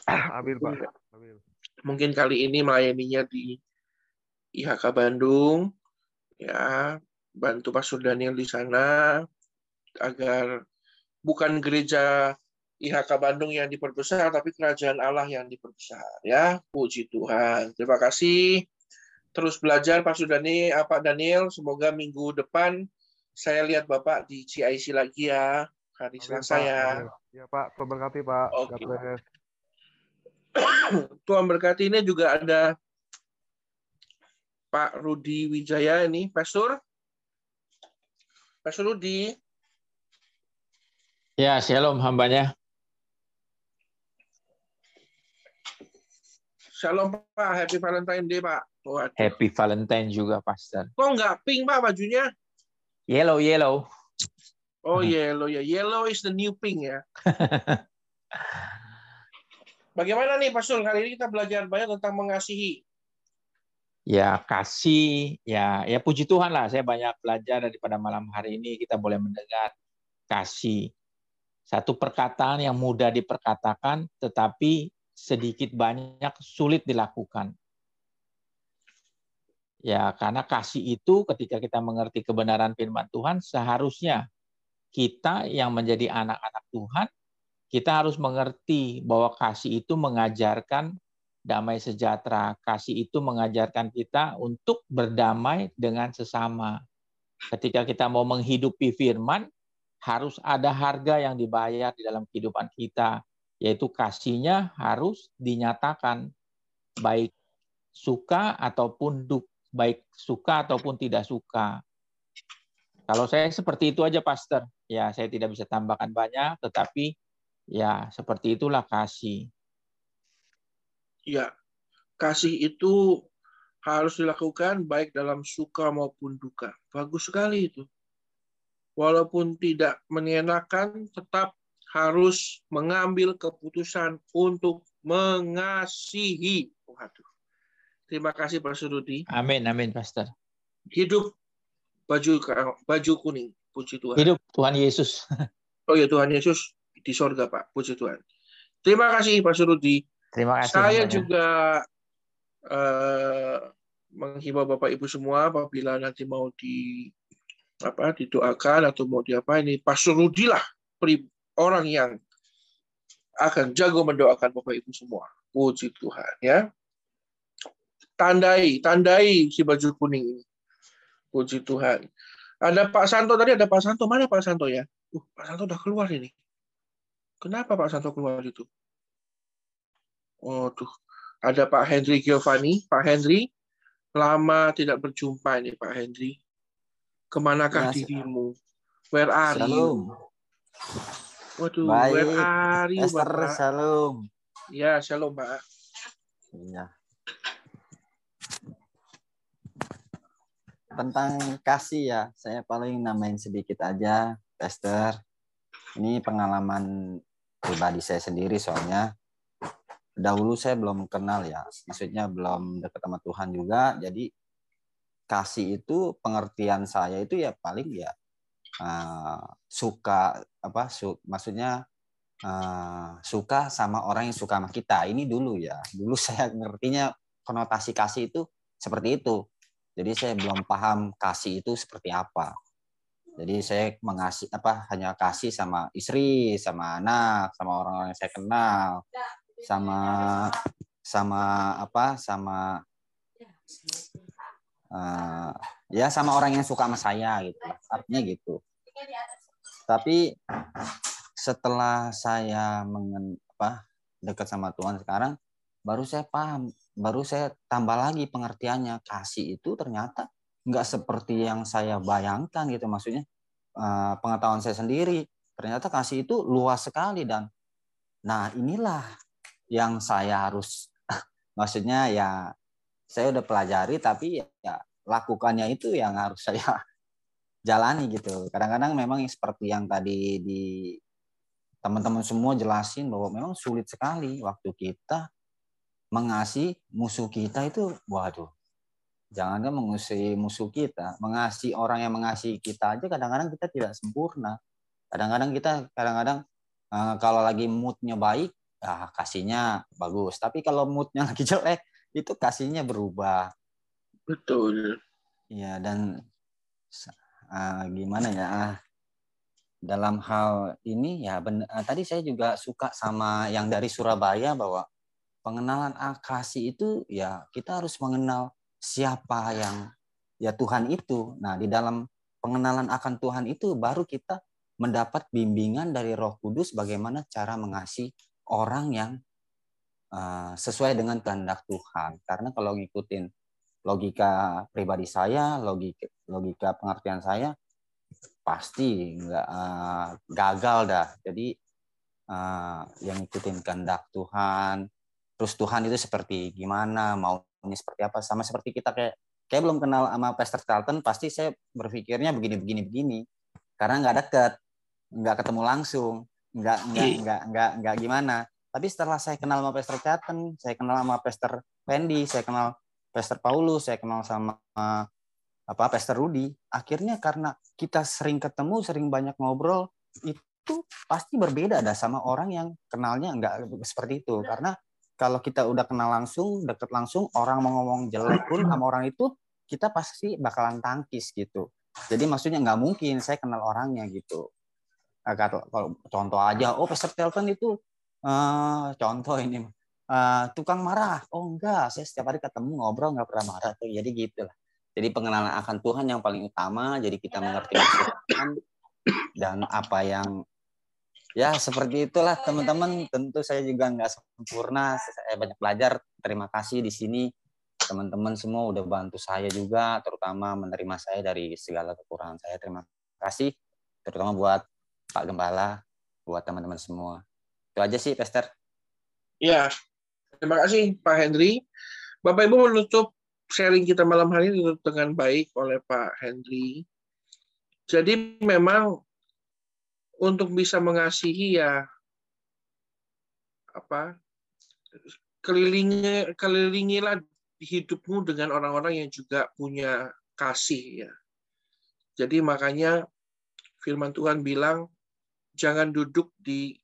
amin Pak amin Mungkin kali ini melayaninya di IHK Bandung, ya bantu Pastor Daniel di sana agar bukan gereja IHK Bandung yang diperbesar, tapi kerajaan Allah yang diperbesar. Ya, puji Tuhan. Terima kasih. Terus belajar Pak Sudani, eh, Pak Daniel. Semoga minggu depan saya lihat Bapak di CIC lagi ya, hari Selasa ya. ya Pak Tuhan berkati Pak bless Tuhan berkati ini juga ada Pak Rudi Wijaya ini, Pastor. Pastor Rudi, Ya, shalom hambanya. Shalom Pak, Happy Valentine Day Pak. Waduh. Happy Valentine juga, Pastor. Kok nggak pink Pak bajunya? Yellow, yellow. Oh yellow ya, yellow is the new pink ya. Bagaimana nih Pastor, kali ini kita belajar banyak tentang mengasihi. Ya, kasih, ya, ya puji Tuhan lah. Saya banyak belajar daripada malam hari ini kita boleh mendengar kasih. Satu perkataan yang mudah diperkatakan, tetapi sedikit banyak sulit dilakukan. Ya, karena kasih itu ketika kita mengerti kebenaran firman Tuhan, seharusnya kita yang menjadi anak-anak Tuhan, kita harus mengerti bahwa kasih itu mengajarkan damai sejahtera. Kasih itu mengajarkan kita untuk berdamai dengan sesama. Ketika kita mau menghidupi firman, harus ada harga yang dibayar di dalam kehidupan kita, yaitu kasihnya harus dinyatakan baik suka ataupun duk, baik suka ataupun tidak suka. Kalau saya seperti itu aja, Pastor. Ya, saya tidak bisa tambahkan banyak, tetapi ya seperti itulah kasih. Ya, kasih itu harus dilakukan baik dalam suka maupun duka. Bagus sekali itu. walaupun tidak mengenakan, tetap harus mengambil keputusan untuk mengasihi. Waduh. Terima kasih Pak Surudi. Amin, amin, Pastor. Hidup baju baju kuning. Puji Tuhan. Hidup Tuhan Yesus. Oh ya Tuhan Yesus di sorga Pak. Puji Tuhan. Terima kasih Pak Surudi. Terima kasih. Saya semuanya. juga eh, menghimbau Bapak Ibu semua apabila nanti mau di apa didoakan atau mau diapa ini Pastor Rudi lah orang yang akan jago mendoakan Bapak Ibu semua. Puji Tuhan ya. Tandai, tandai si baju kuning ini. Puji Tuhan. Ada Pak Santo tadi ada Pak Santo mana Pak Santo ya? Uh, Pak Santo udah keluar ini. Kenapa Pak Santo keluar itu? Oh tuh, ada Pak Henry Giovanni. Pak Henry, lama tidak berjumpa ini Pak Henry. Ke manakah Ya, dirimu? Where are Shalom. you? Waduh, where Baik. are you Esther, Bapak? shalom. Ya, shalom Pak. Iya. Tentang kasih ya, saya paling namain sedikit aja, Esther. Ini pengalaman pribadi saya sendiri soalnya. Dahulu saya belum kenal ya, maksudnya belum dekat sama Tuhan juga. Jadi kasih itu pengertian saya itu ya paling ya eh, suka apa su, maksudnya eh, suka sama orang yang suka sama kita. Ini dulu ya. Dulu saya ngertinya konotasi kasih itu seperti itu. Jadi saya belum paham kasih itu seperti apa. Jadi saya mengasih apa hanya kasih sama istri, sama anak, sama orang-orang yang saya kenal, sama sama apa sama eh, ya sama orang yang suka sama saya gitu. Artinya gitu. Tapi setelah saya mengen apa dekat sama Tuhan sekarang baru saya paham baru saya tambah lagi pengertiannya. Kasih itu ternyata nggak seperti yang saya bayangkan gitu. Maksudnya eh, pengetahuan saya sendiri ternyata kasih itu luas sekali dan nah inilah yang saya harus maksudnya ya saya udah pelajari tapi ya lakukannya itu yang harus saya jalani gitu. Kadang-kadang memang seperti yang tadi di teman-teman semua jelasin bahwa memang sulit sekali waktu kita mengasihi musuh kita itu waduh. Jangankan mengasihi musuh kita. Mengasihi orang yang mengasihi kita aja kadang-kadang kita tidak sempurna. Kadang-kadang kita kadang-kadang eh, kalau lagi moodnya baik ah kasihnya bagus. Tapi kalau moodnya lagi jelek itu kasihnya berubah. Betul. ya dan eh, gimana ya ah, dalam hal ini ya ben- eh, tadi saya juga suka sama yang dari Surabaya bahwa pengenalan kasih itu ya kita harus mengenal siapa yang ya Tuhan itu. Nah, di dalam pengenalan akan Tuhan itu baru kita mendapat bimbingan dari Roh Kudus bagaimana cara mengasihi orang yang uh, sesuai dengan kehendak Tuhan. Karena kalau ngikutin logika pribadi saya, logika logika pengertian saya pasti nggak uh, gagal dah. Jadi uh, yang ngikutin kehendak Tuhan, terus Tuhan itu seperti gimana, maunya seperti apa, sama seperti kita kayak kayak belum kenal sama Pastor Charlton, pasti saya berpikirnya begini begini begini, karena nggak deket, nggak ketemu langsung, nggak nggak nggak nggak nggak gimana. Tapi setelah saya kenal sama Pastor Charlton, saya kenal sama Pastor Fendi, saya kenal Pastor Paulus, saya kenal sama apa Pastor Rudy, akhirnya karena kita sering ketemu, sering banyak ngobrol, itu pasti berbeda dah sama orang yang kenalnya nggak seperti itu, karena kalau kita udah kenal langsung, deket langsung, orang mau ngomong jelek pun sama orang itu, kita pasti bakalan tangkis gitu. Jadi maksudnya nggak mungkin saya kenal orangnya gitu. Nah, Kalau, contoh aja, oh Pastor Telton itu eh, contoh ini eh, tukang marah. Oh enggak, saya setiap hari ketemu ngobrol nggak pernah marah tuh. Jadi gitu lah. Jadi pengenalan akan Tuhan yang paling utama. Jadi kita mengerti maksud dan apa yang ya seperti itulah teman-teman. Tentu saya juga nggak sempurna. Saya banyak belajar. Terima kasih di sini. Teman-teman semua udah bantu saya juga terutama menerima saya dari segala kekurangan saya. Terima kasih terutama buat Pak Gembala buat teman-teman semua. Itu aja sih Pester Ya, terima kasih Pak Henry. Bapak Ibu menutup sharing kita malam hari ini dengan baik oleh Pak Henry. Jadi memang untuk bisa mengasihi ya apa kelilingi kelilingilah hidupmu dengan orang-orang yang juga punya kasih ya. Jadi makanya firman Tuhan bilang jangan duduk di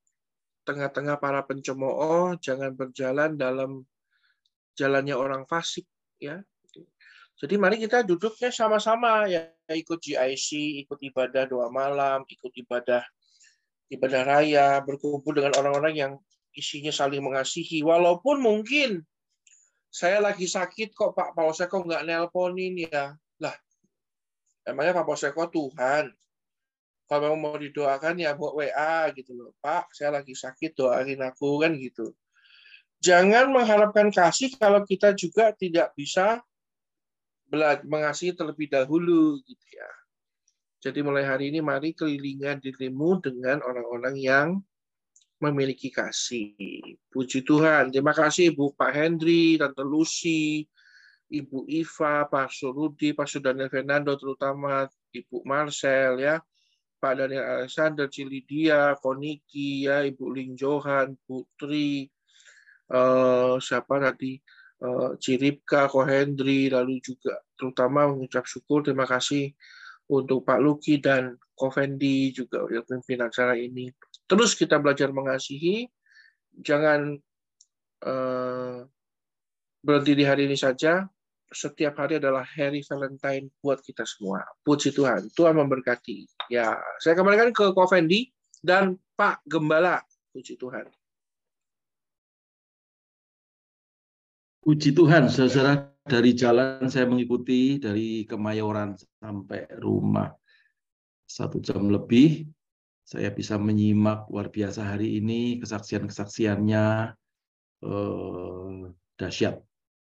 tengah-tengah para pencemooh, jangan berjalan dalam jalannya orang fasik ya. Jadi mari kita duduknya sama-sama ya ikut GIC, ikut ibadah doa malam, ikut ibadah ibadah raya, berkumpul dengan orang-orang yang isinya saling mengasihi. Walaupun mungkin saya lagi sakit kok Pak Pauseko nggak nelponin ya. Lah, emangnya Pak Pauseko Tuhan. Kalau memang mau didoakan ya buat WA gitu loh. Pak, saya lagi sakit doain aku kan gitu. Jangan mengharapkan kasih kalau kita juga tidak bisa mengasihi terlebih dahulu gitu ya. Jadi mulai hari ini mari kelilingan dirimu dengan orang-orang yang memiliki kasih. Puji Tuhan. Terima kasih Ibu Pak Hendri, Tante Lucy, Ibu Iva, Pak Surudi, Pak Daniel Fernando terutama, Ibu Marcel ya, Pak Daniel Alexander, Cilidia, Koniki ya, Ibu Ling Johan, Putri, uh, siapa tadi, uh, Ciripka, Ko Hendri, lalu juga terutama mengucap syukur, terima kasih untuk Pak Luki dan Kovendi juga yang memimpin acara ini. Terus kita belajar mengasihi, jangan uh, berhenti di hari ini saja. Setiap hari adalah hari Valentine buat kita semua. Puji Tuhan, Tuhan memberkati. Ya, saya kembalikan ke Kovendi dan Pak Gembala. Puji Tuhan. Puji Tuhan, saudara dari jalan saya mengikuti dari Kemayoran sampai rumah satu jam lebih. Saya bisa menyimak luar biasa hari ini kesaksian-kesaksiannya eh, dahsyat.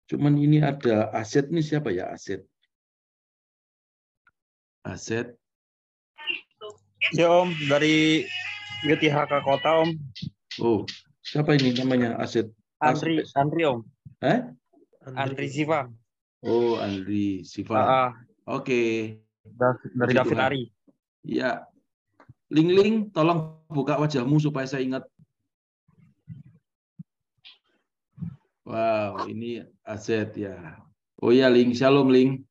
Cuman ini ada aset nih siapa ya aset? Aset. Ya Om, dari GTHK Kota Om. Oh, siapa ini namanya aset? Andri, Andri Om. Eh? Andri Siva. Oh, Andri Siva. Ah, ah. Oke. Dari Puji David Tuhan. Ari. Ya. Ling Ling, tolong buka wajahmu supaya saya ingat. Wow, ini aset ya. Oh ya, Ling. Shalom, Ling.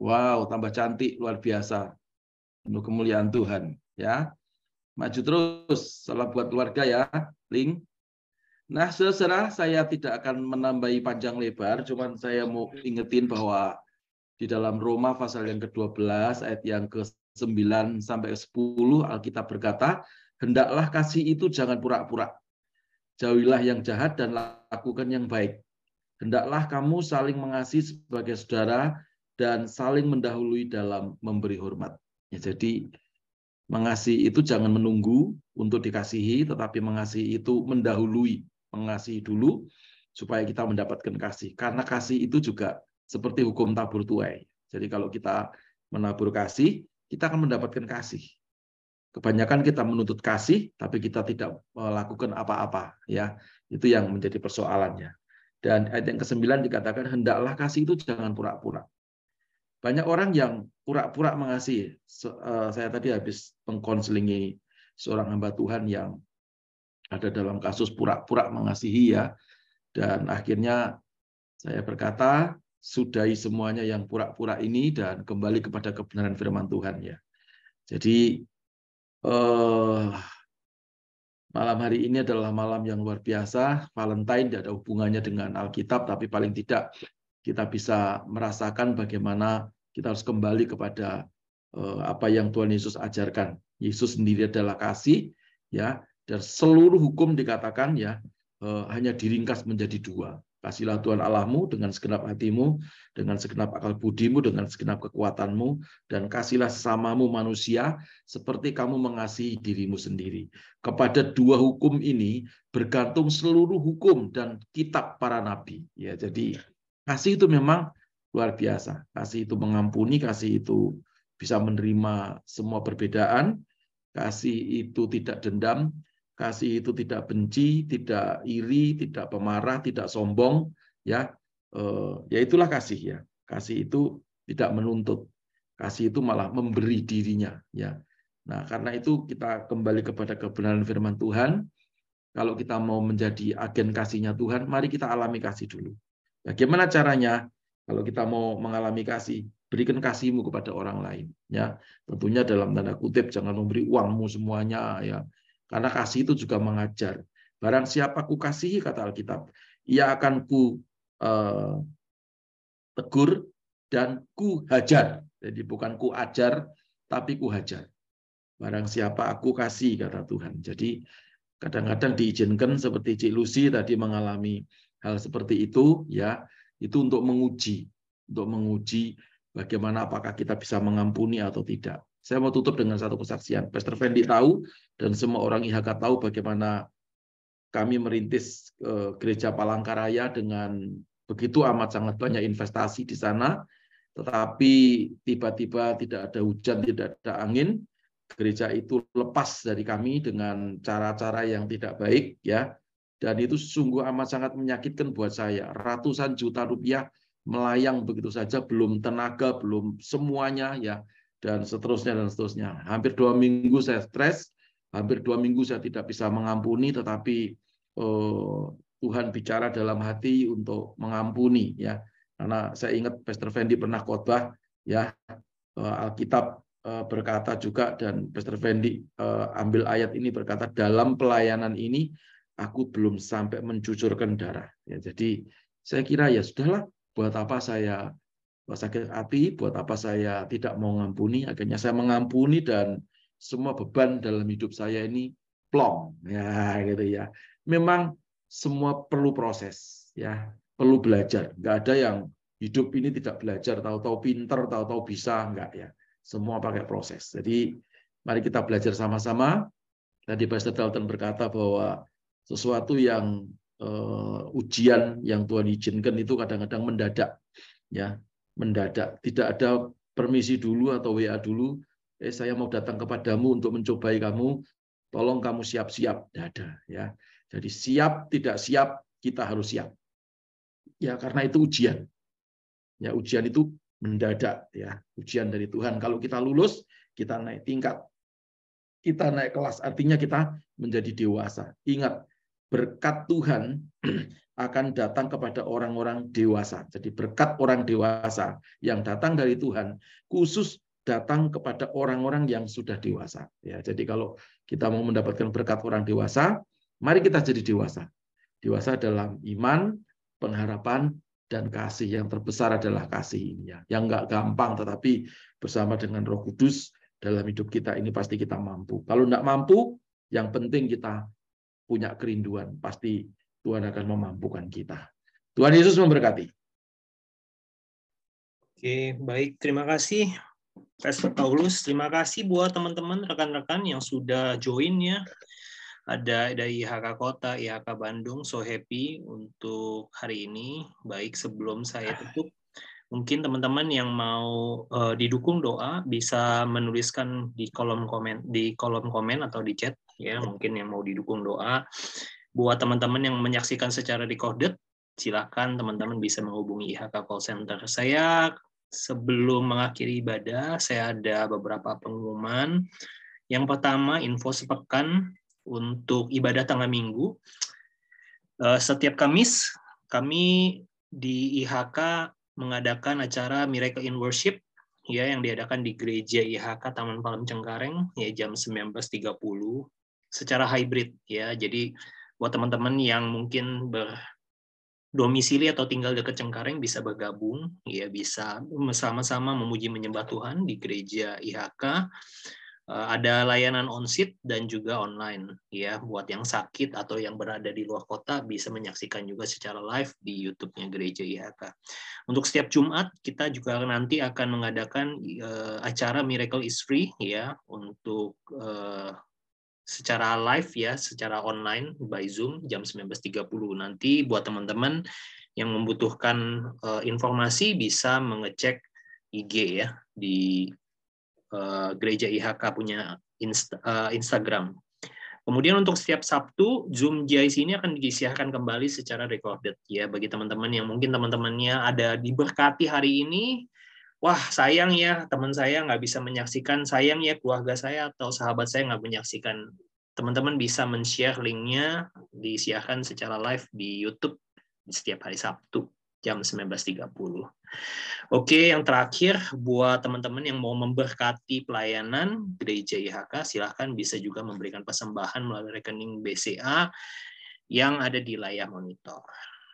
Wow, tambah cantik, luar biasa. Penuh kemuliaan Tuhan. Ya. Maju terus. Salam buat keluarga ya, Ling. Nah, saudara, saya tidak akan menambahi panjang lebar, cuman saya mau ingetin bahwa di dalam Roma pasal yang ke-12 ayat yang ke-9 sampai 10 Alkitab berkata, "Hendaklah kasih itu jangan pura-pura. Jauhilah yang jahat dan lakukan yang baik. Hendaklah kamu saling mengasihi sebagai saudara dan saling mendahului dalam memberi hormat." Ya, jadi mengasihi itu jangan menunggu untuk dikasihi, tetapi mengasihi itu mendahului mengasihi dulu supaya kita mendapatkan kasih. Karena kasih itu juga seperti hukum tabur tuai. Jadi kalau kita menabur kasih, kita akan mendapatkan kasih. Kebanyakan kita menuntut kasih, tapi kita tidak melakukan apa-apa. ya Itu yang menjadi persoalannya. Dan ayat yang ke-9 dikatakan, hendaklah kasih itu jangan pura-pura. Banyak orang yang pura-pura mengasihi. Saya tadi habis mengkonselingi seorang hamba Tuhan yang ada dalam kasus pura-pura mengasihi ya. Dan akhirnya saya berkata, sudahi semuanya yang pura-pura ini dan kembali kepada kebenaran firman Tuhan ya. Jadi eh, malam hari ini adalah malam yang luar biasa. Valentine tidak ada hubungannya dengan Alkitab, tapi paling tidak kita bisa merasakan bagaimana kita harus kembali kepada eh, apa yang Tuhan Yesus ajarkan. Yesus sendiri adalah kasih, ya dan seluruh hukum dikatakan ya eh, hanya diringkas menjadi dua. Kasihlah Tuhan Allahmu dengan segenap hatimu, dengan segenap akal budimu, dengan segenap kekuatanmu, dan kasihlah sesamamu manusia seperti kamu mengasihi dirimu sendiri. Kepada dua hukum ini bergantung seluruh hukum dan kitab para nabi. Ya, jadi kasih itu memang luar biasa. Kasih itu mengampuni, kasih itu bisa menerima semua perbedaan, kasih itu tidak dendam, kasih itu tidak benci, tidak iri, tidak pemarah, tidak sombong, ya, eh, ya itulah kasih ya. Kasih itu tidak menuntut. Kasih itu malah memberi dirinya, ya. Nah, karena itu kita kembali kepada kebenaran firman Tuhan. Kalau kita mau menjadi agen kasihnya Tuhan, mari kita alami kasih dulu. Bagaimana caranya? Kalau kita mau mengalami kasih, berikan kasihmu kepada orang lain. Ya, tentunya dalam tanda kutip jangan memberi uangmu semuanya. Ya, karena kasih itu juga mengajar. Barang siapa ku kasihi kata Alkitab, ia akan ku eh, tegur dan ku hajar. Jadi bukan ku ajar, tapi ku hajar. Barang siapa aku kasih, kata Tuhan. Jadi kadang-kadang diizinkan seperti Cik Lucy tadi mengalami hal seperti itu, ya itu untuk menguji, untuk menguji bagaimana apakah kita bisa mengampuni atau tidak. Saya mau tutup dengan satu kesaksian. Pastor Fendi tahu dan semua orang IHK tahu bagaimana kami merintis eh, gereja Palangkaraya dengan begitu amat sangat banyak investasi di sana, tetapi tiba-tiba tidak ada hujan, tidak ada angin, gereja itu lepas dari kami dengan cara-cara yang tidak baik, ya. Dan itu sungguh amat sangat menyakitkan buat saya. Ratusan juta rupiah melayang begitu saja, belum tenaga, belum semuanya, ya dan seterusnya dan seterusnya. Hampir dua minggu saya stres, hampir dua minggu saya tidak bisa mengampuni, tetapi eh, Tuhan bicara dalam hati untuk mengampuni ya. Karena saya ingat Pastor Fendi pernah khotbah ya eh, Alkitab eh, berkata juga dan Pastor Fendi eh, ambil ayat ini berkata dalam pelayanan ini aku belum sampai mencucurkan darah. Ya, jadi saya kira ya sudahlah buat apa saya sakit hati, buat apa saya tidak mau mengampuni, akhirnya saya mengampuni dan semua beban dalam hidup saya ini plong, ya gitu ya. Memang semua perlu proses, ya perlu belajar. Nggak ada yang hidup ini tidak belajar, tahu-tahu pinter, tahu-tahu bisa, enggak ya. Semua pakai proses. Jadi mari kita belajar sama-sama. Tadi Pastor Dalton berkata bahwa sesuatu yang uh, ujian yang Tuhan izinkan itu kadang-kadang mendadak, ya mendadak, tidak ada permisi dulu atau WA dulu, eh saya mau datang kepadamu untuk mencobai kamu, tolong kamu siap-siap, tidak ada ya. Jadi siap tidak siap kita harus siap. Ya karena itu ujian. Ya ujian itu mendadak ya, ujian dari Tuhan. Kalau kita lulus, kita naik tingkat. Kita naik kelas, artinya kita menjadi dewasa. Ingat, berkat Tuhan akan datang kepada orang-orang dewasa. Jadi berkat orang dewasa yang datang dari Tuhan khusus datang kepada orang-orang yang sudah dewasa. Ya, jadi kalau kita mau mendapatkan berkat orang dewasa, mari kita jadi dewasa. Dewasa dalam iman, pengharapan, dan kasih. Yang terbesar adalah kasih ini ya. Yang nggak gampang, tetapi bersama dengan Roh Kudus dalam hidup kita ini pasti kita mampu. Kalau nggak mampu, yang penting kita punya kerinduan, pasti Tuhan akan memampukan kita. Tuhan Yesus memberkati. Oke, baik. Terima kasih, Pastor Paulus. Terima kasih buat teman-teman, rekan-rekan yang sudah join ya. Ada dari IHK Kota, IHK Bandung, so happy untuk hari ini. Baik, sebelum saya tutup, mungkin teman-teman yang mau uh, didukung doa bisa menuliskan di kolom komen di kolom komen atau di chat ya mungkin yang mau didukung doa buat teman-teman yang menyaksikan secara recorded silakan teman-teman bisa menghubungi IHK Call Center saya. Sebelum mengakhiri ibadah saya ada beberapa pengumuman. Yang pertama info sepekan untuk ibadah tanggal minggu. Eh, setiap Kamis kami di IHK mengadakan acara Miracle in Worship ya yang diadakan di Gereja IHK Taman Palem Cengkareng ya jam 19.30 secara hybrid ya. Jadi buat teman-teman yang mungkin berdomisili atau tinggal dekat Cengkareng bisa bergabung. Ya bisa bersama-sama memuji menyembah Tuhan di gereja IHK eh, ada layanan on-site dan juga online. Ya buat yang sakit atau yang berada di luar kota bisa menyaksikan juga secara live di YouTube-nya gereja IHK. Untuk setiap Jumat kita juga nanti akan mengadakan uh, acara Miracle is Free ya untuk uh, secara live ya, secara online by Zoom jam 19.30. Nanti buat teman-teman yang membutuhkan uh, informasi bisa mengecek IG ya di uh, gereja IHK punya insta, uh, Instagram. Kemudian untuk setiap Sabtu Zoom GIC ini akan disiarkan kembali secara recorded ya bagi teman-teman yang mungkin teman-temannya ada diberkati hari ini wah sayang ya teman saya nggak bisa menyaksikan, sayang ya keluarga saya atau sahabat saya nggak menyaksikan. Teman-teman bisa men-share linknya, disiarkan secara live di YouTube setiap hari Sabtu jam 19.30. Oke, yang terakhir buat teman-teman yang mau memberkati pelayanan gereja IHK, silahkan bisa juga memberikan persembahan melalui rekening BCA yang ada di layar monitor.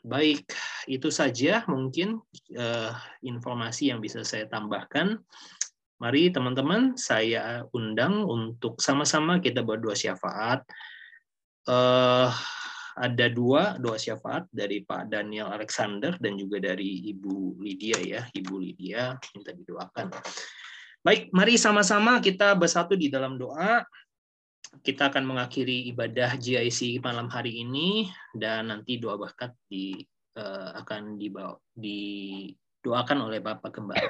Baik, itu saja mungkin eh, informasi yang bisa saya tambahkan. Mari teman-teman, saya undang untuk sama-sama kita berdoa syafaat. Eh, ada dua doa syafaat dari Pak Daniel Alexander dan juga dari Ibu Lydia ya, Ibu Lydia minta didoakan. Baik, mari sama-sama kita bersatu di dalam doa. Kita akan mengakhiri ibadah GIC malam hari ini dan nanti doa berkat di eh, akan dibawa didoakan oleh Bapak kembali.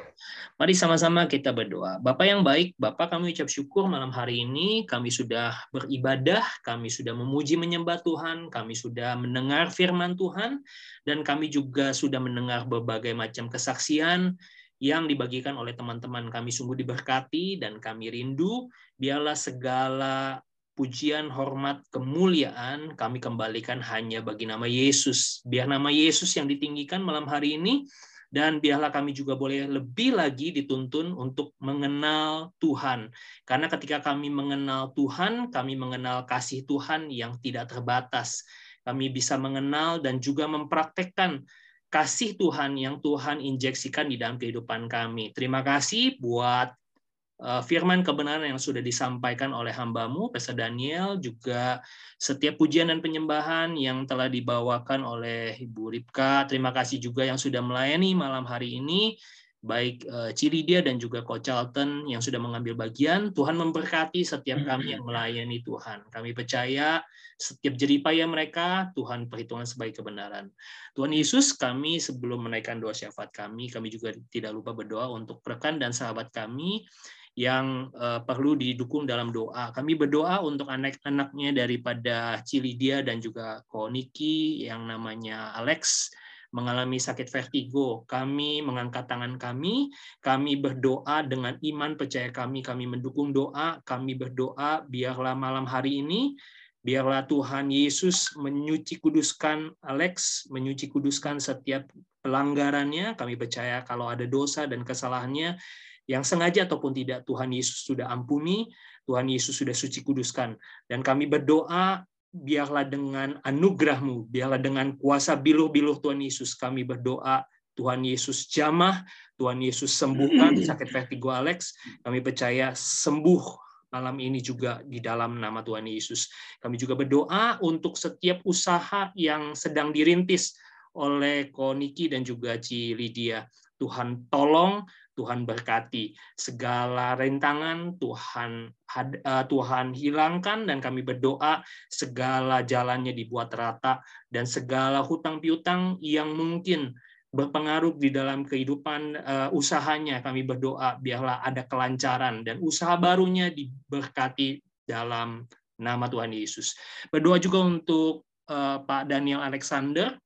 Mari sama-sama kita berdoa. Bapak yang baik, Bapak kami ucap syukur malam hari ini kami sudah beribadah, kami sudah memuji menyembah Tuhan, kami sudah mendengar firman Tuhan dan kami juga sudah mendengar berbagai macam kesaksian yang dibagikan oleh teman-teman kami sungguh diberkati dan kami rindu biarlah segala pujian, hormat, kemuliaan kami kembalikan hanya bagi nama Yesus. Biar nama Yesus yang ditinggikan malam hari ini dan biarlah kami juga boleh lebih lagi dituntun untuk mengenal Tuhan. Karena ketika kami mengenal Tuhan, kami mengenal kasih Tuhan yang tidak terbatas. Kami bisa mengenal dan juga mempraktekkan kasih Tuhan yang Tuhan injeksikan di dalam kehidupan kami. Terima kasih buat firman kebenaran yang sudah disampaikan oleh hambamu, Pastor Daniel, juga setiap pujian dan penyembahan yang telah dibawakan oleh Ibu Ripka. Terima kasih juga yang sudah melayani malam hari ini, baik uh, Cilidia dan juga Coach Charlton yang sudah mengambil bagian. Tuhan memberkati setiap kami yang melayani Tuhan. Kami percaya setiap jeripaya mereka, Tuhan perhitungan sebagai kebenaran. Tuhan Yesus, kami sebelum menaikkan doa syafaat kami, kami juga tidak lupa berdoa untuk rekan dan sahabat kami yang uh, perlu didukung dalam doa. Kami berdoa untuk anak-anaknya daripada Cilidia dan juga Koniki yang namanya Alex mengalami sakit vertigo. Kami mengangkat tangan kami, kami berdoa dengan iman percaya kami, kami mendukung doa, kami berdoa biarlah malam hari ini biarlah Tuhan Yesus menyuci kuduskan Alex, menyuci kuduskan setiap pelanggarannya. Kami percaya kalau ada dosa dan kesalahannya, yang sengaja ataupun tidak Tuhan Yesus sudah ampuni, Tuhan Yesus sudah suci kuduskan. Dan kami berdoa, biarlah dengan anugerahmu, biarlah dengan kuasa biluh-biluh Tuhan Yesus, kami berdoa, Tuhan Yesus jamah, Tuhan Yesus sembuhkan sakit vertigo Alex, kami percaya sembuh malam ini juga di dalam nama Tuhan Yesus. Kami juga berdoa untuk setiap usaha yang sedang dirintis oleh Koniki dan juga Ci Lydia. Tuhan tolong Tuhan berkati segala rintangan Tuhan uh, Tuhan hilangkan dan kami berdoa segala jalannya dibuat rata dan segala hutang piutang yang mungkin berpengaruh di dalam kehidupan uh, usahanya kami berdoa biarlah ada kelancaran dan usaha barunya diberkati dalam nama Tuhan Yesus. Berdoa juga untuk uh, Pak Daniel Alexander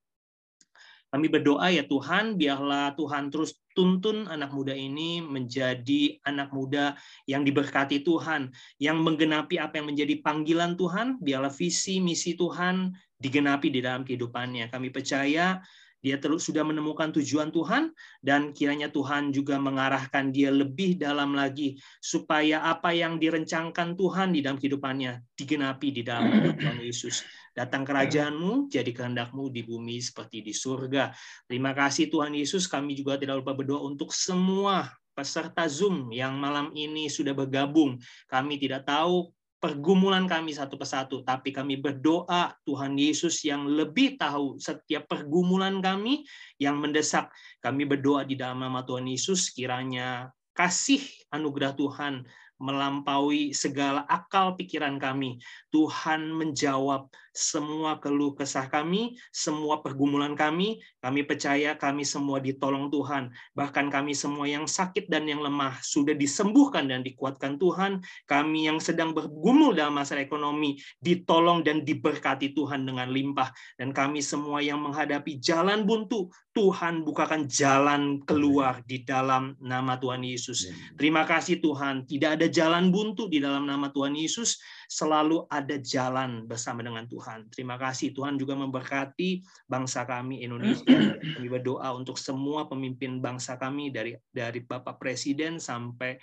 kami berdoa ya Tuhan, biarlah Tuhan terus tuntun anak muda ini menjadi anak muda yang diberkati Tuhan, yang menggenapi apa yang menjadi panggilan Tuhan, biarlah visi misi Tuhan digenapi di dalam kehidupannya. Kami percaya dia terus sudah menemukan tujuan Tuhan dan kiranya Tuhan juga mengarahkan dia lebih dalam lagi supaya apa yang direncangkan Tuhan di dalam kehidupannya digenapi di dalam kehidupan Yesus. Datang kerajaanmu, jadi kehendakmu di bumi seperti di surga. Terima kasih Tuhan Yesus, kami juga tidak lupa berdoa untuk semua peserta Zoom yang malam ini sudah bergabung. Kami tidak tahu pergumulan kami satu persatu, tapi kami berdoa Tuhan Yesus yang lebih tahu setiap pergumulan kami yang mendesak. Kami berdoa di dalam nama Tuhan Yesus kiranya kasih anugerah Tuhan melampaui segala akal pikiran kami. Tuhan menjawab semua keluh kesah kami, semua pergumulan kami. Kami percaya kami semua ditolong Tuhan. Bahkan kami semua yang sakit dan yang lemah sudah disembuhkan dan dikuatkan Tuhan. Kami yang sedang bergumul dalam masalah ekonomi ditolong dan diberkati Tuhan dengan limpah. Dan kami semua yang menghadapi jalan buntu, Tuhan bukakan jalan keluar di dalam nama Tuhan Yesus. Terima kasih Tuhan, tidak ada jalan buntu di dalam nama Tuhan Yesus, selalu ada jalan bersama dengan Tuhan. Terima kasih Tuhan juga memberkati bangsa kami Indonesia. Kami berdoa untuk semua pemimpin bangsa kami dari dari Bapak Presiden sampai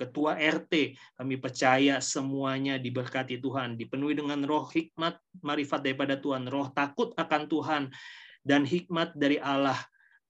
ketua RT. Kami percaya semuanya diberkati Tuhan, dipenuhi dengan roh hikmat, marifat daripada Tuhan, roh takut akan Tuhan, dan hikmat dari Allah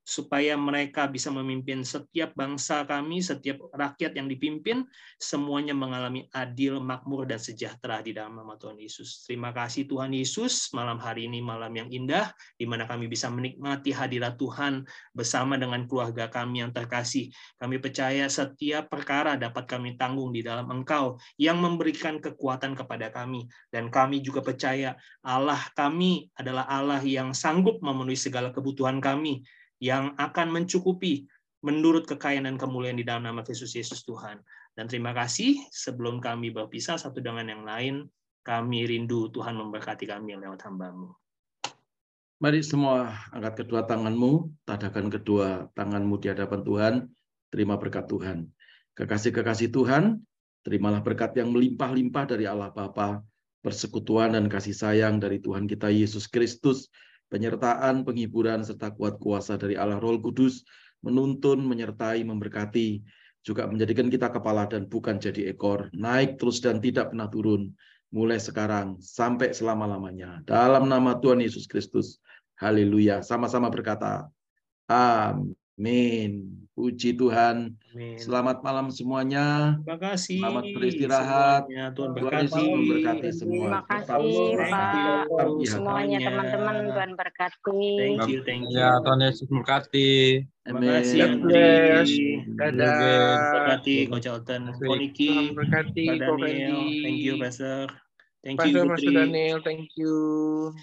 supaya mereka bisa memimpin setiap bangsa kami, setiap rakyat yang dipimpin, semuanya mengalami adil, makmur, dan sejahtera di dalam nama Tuhan Yesus. Terima kasih Tuhan Yesus, malam hari ini malam yang indah, di mana kami bisa menikmati hadirat Tuhan bersama dengan keluarga kami yang terkasih. Kami percaya setiap perkara dapat kami tanggung di dalam Engkau yang memberikan kekuatan kepada kami. Dan kami juga percaya Allah kami adalah Allah yang sanggup memenuhi segala kebutuhan kami, yang akan mencukupi menurut kekayaan dan kemuliaan di dalam nama Yesus Yesus Tuhan. Dan terima kasih sebelum kami berpisah satu dengan yang lain, kami rindu Tuhan memberkati kami lewat hambamu. Mari semua angkat kedua tanganmu, tadakan kedua tanganmu di hadapan Tuhan, terima berkat Tuhan. Kekasih-kekasih Tuhan, terimalah berkat yang melimpah-limpah dari Allah Bapa, persekutuan dan kasih sayang dari Tuhan kita Yesus Kristus, penyertaan, penghiburan, serta kuat kuasa dari Allah Roh Kudus, menuntun, menyertai, memberkati, juga menjadikan kita kepala dan bukan jadi ekor, naik terus dan tidak pernah turun, mulai sekarang sampai selama-lamanya. Dalam nama Tuhan Yesus Kristus, haleluya. Sama-sama berkata, Amin. Puji Tuhan. Amin. Selamat malam semuanya. Terima kasih. Selamat beristirahat. semuanya. Tuhan Tuhan berkati. Yesus memberkati semua. Terima kasih Pak. Semuanya teman-teman Tuhan berkati. Thank you, thank you. Ya, Tuhan Yesus memberkati. Terima kasih Dadah. kasih Coach Alton, Ko Niki, Tuhan berkati, Pak Daniel. Thank you, Pastor. Thank you, Pastor, Ibu Pastor. Daniel, thank you.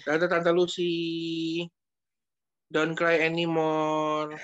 Dadah Tante Lucy. Don't cry anymore.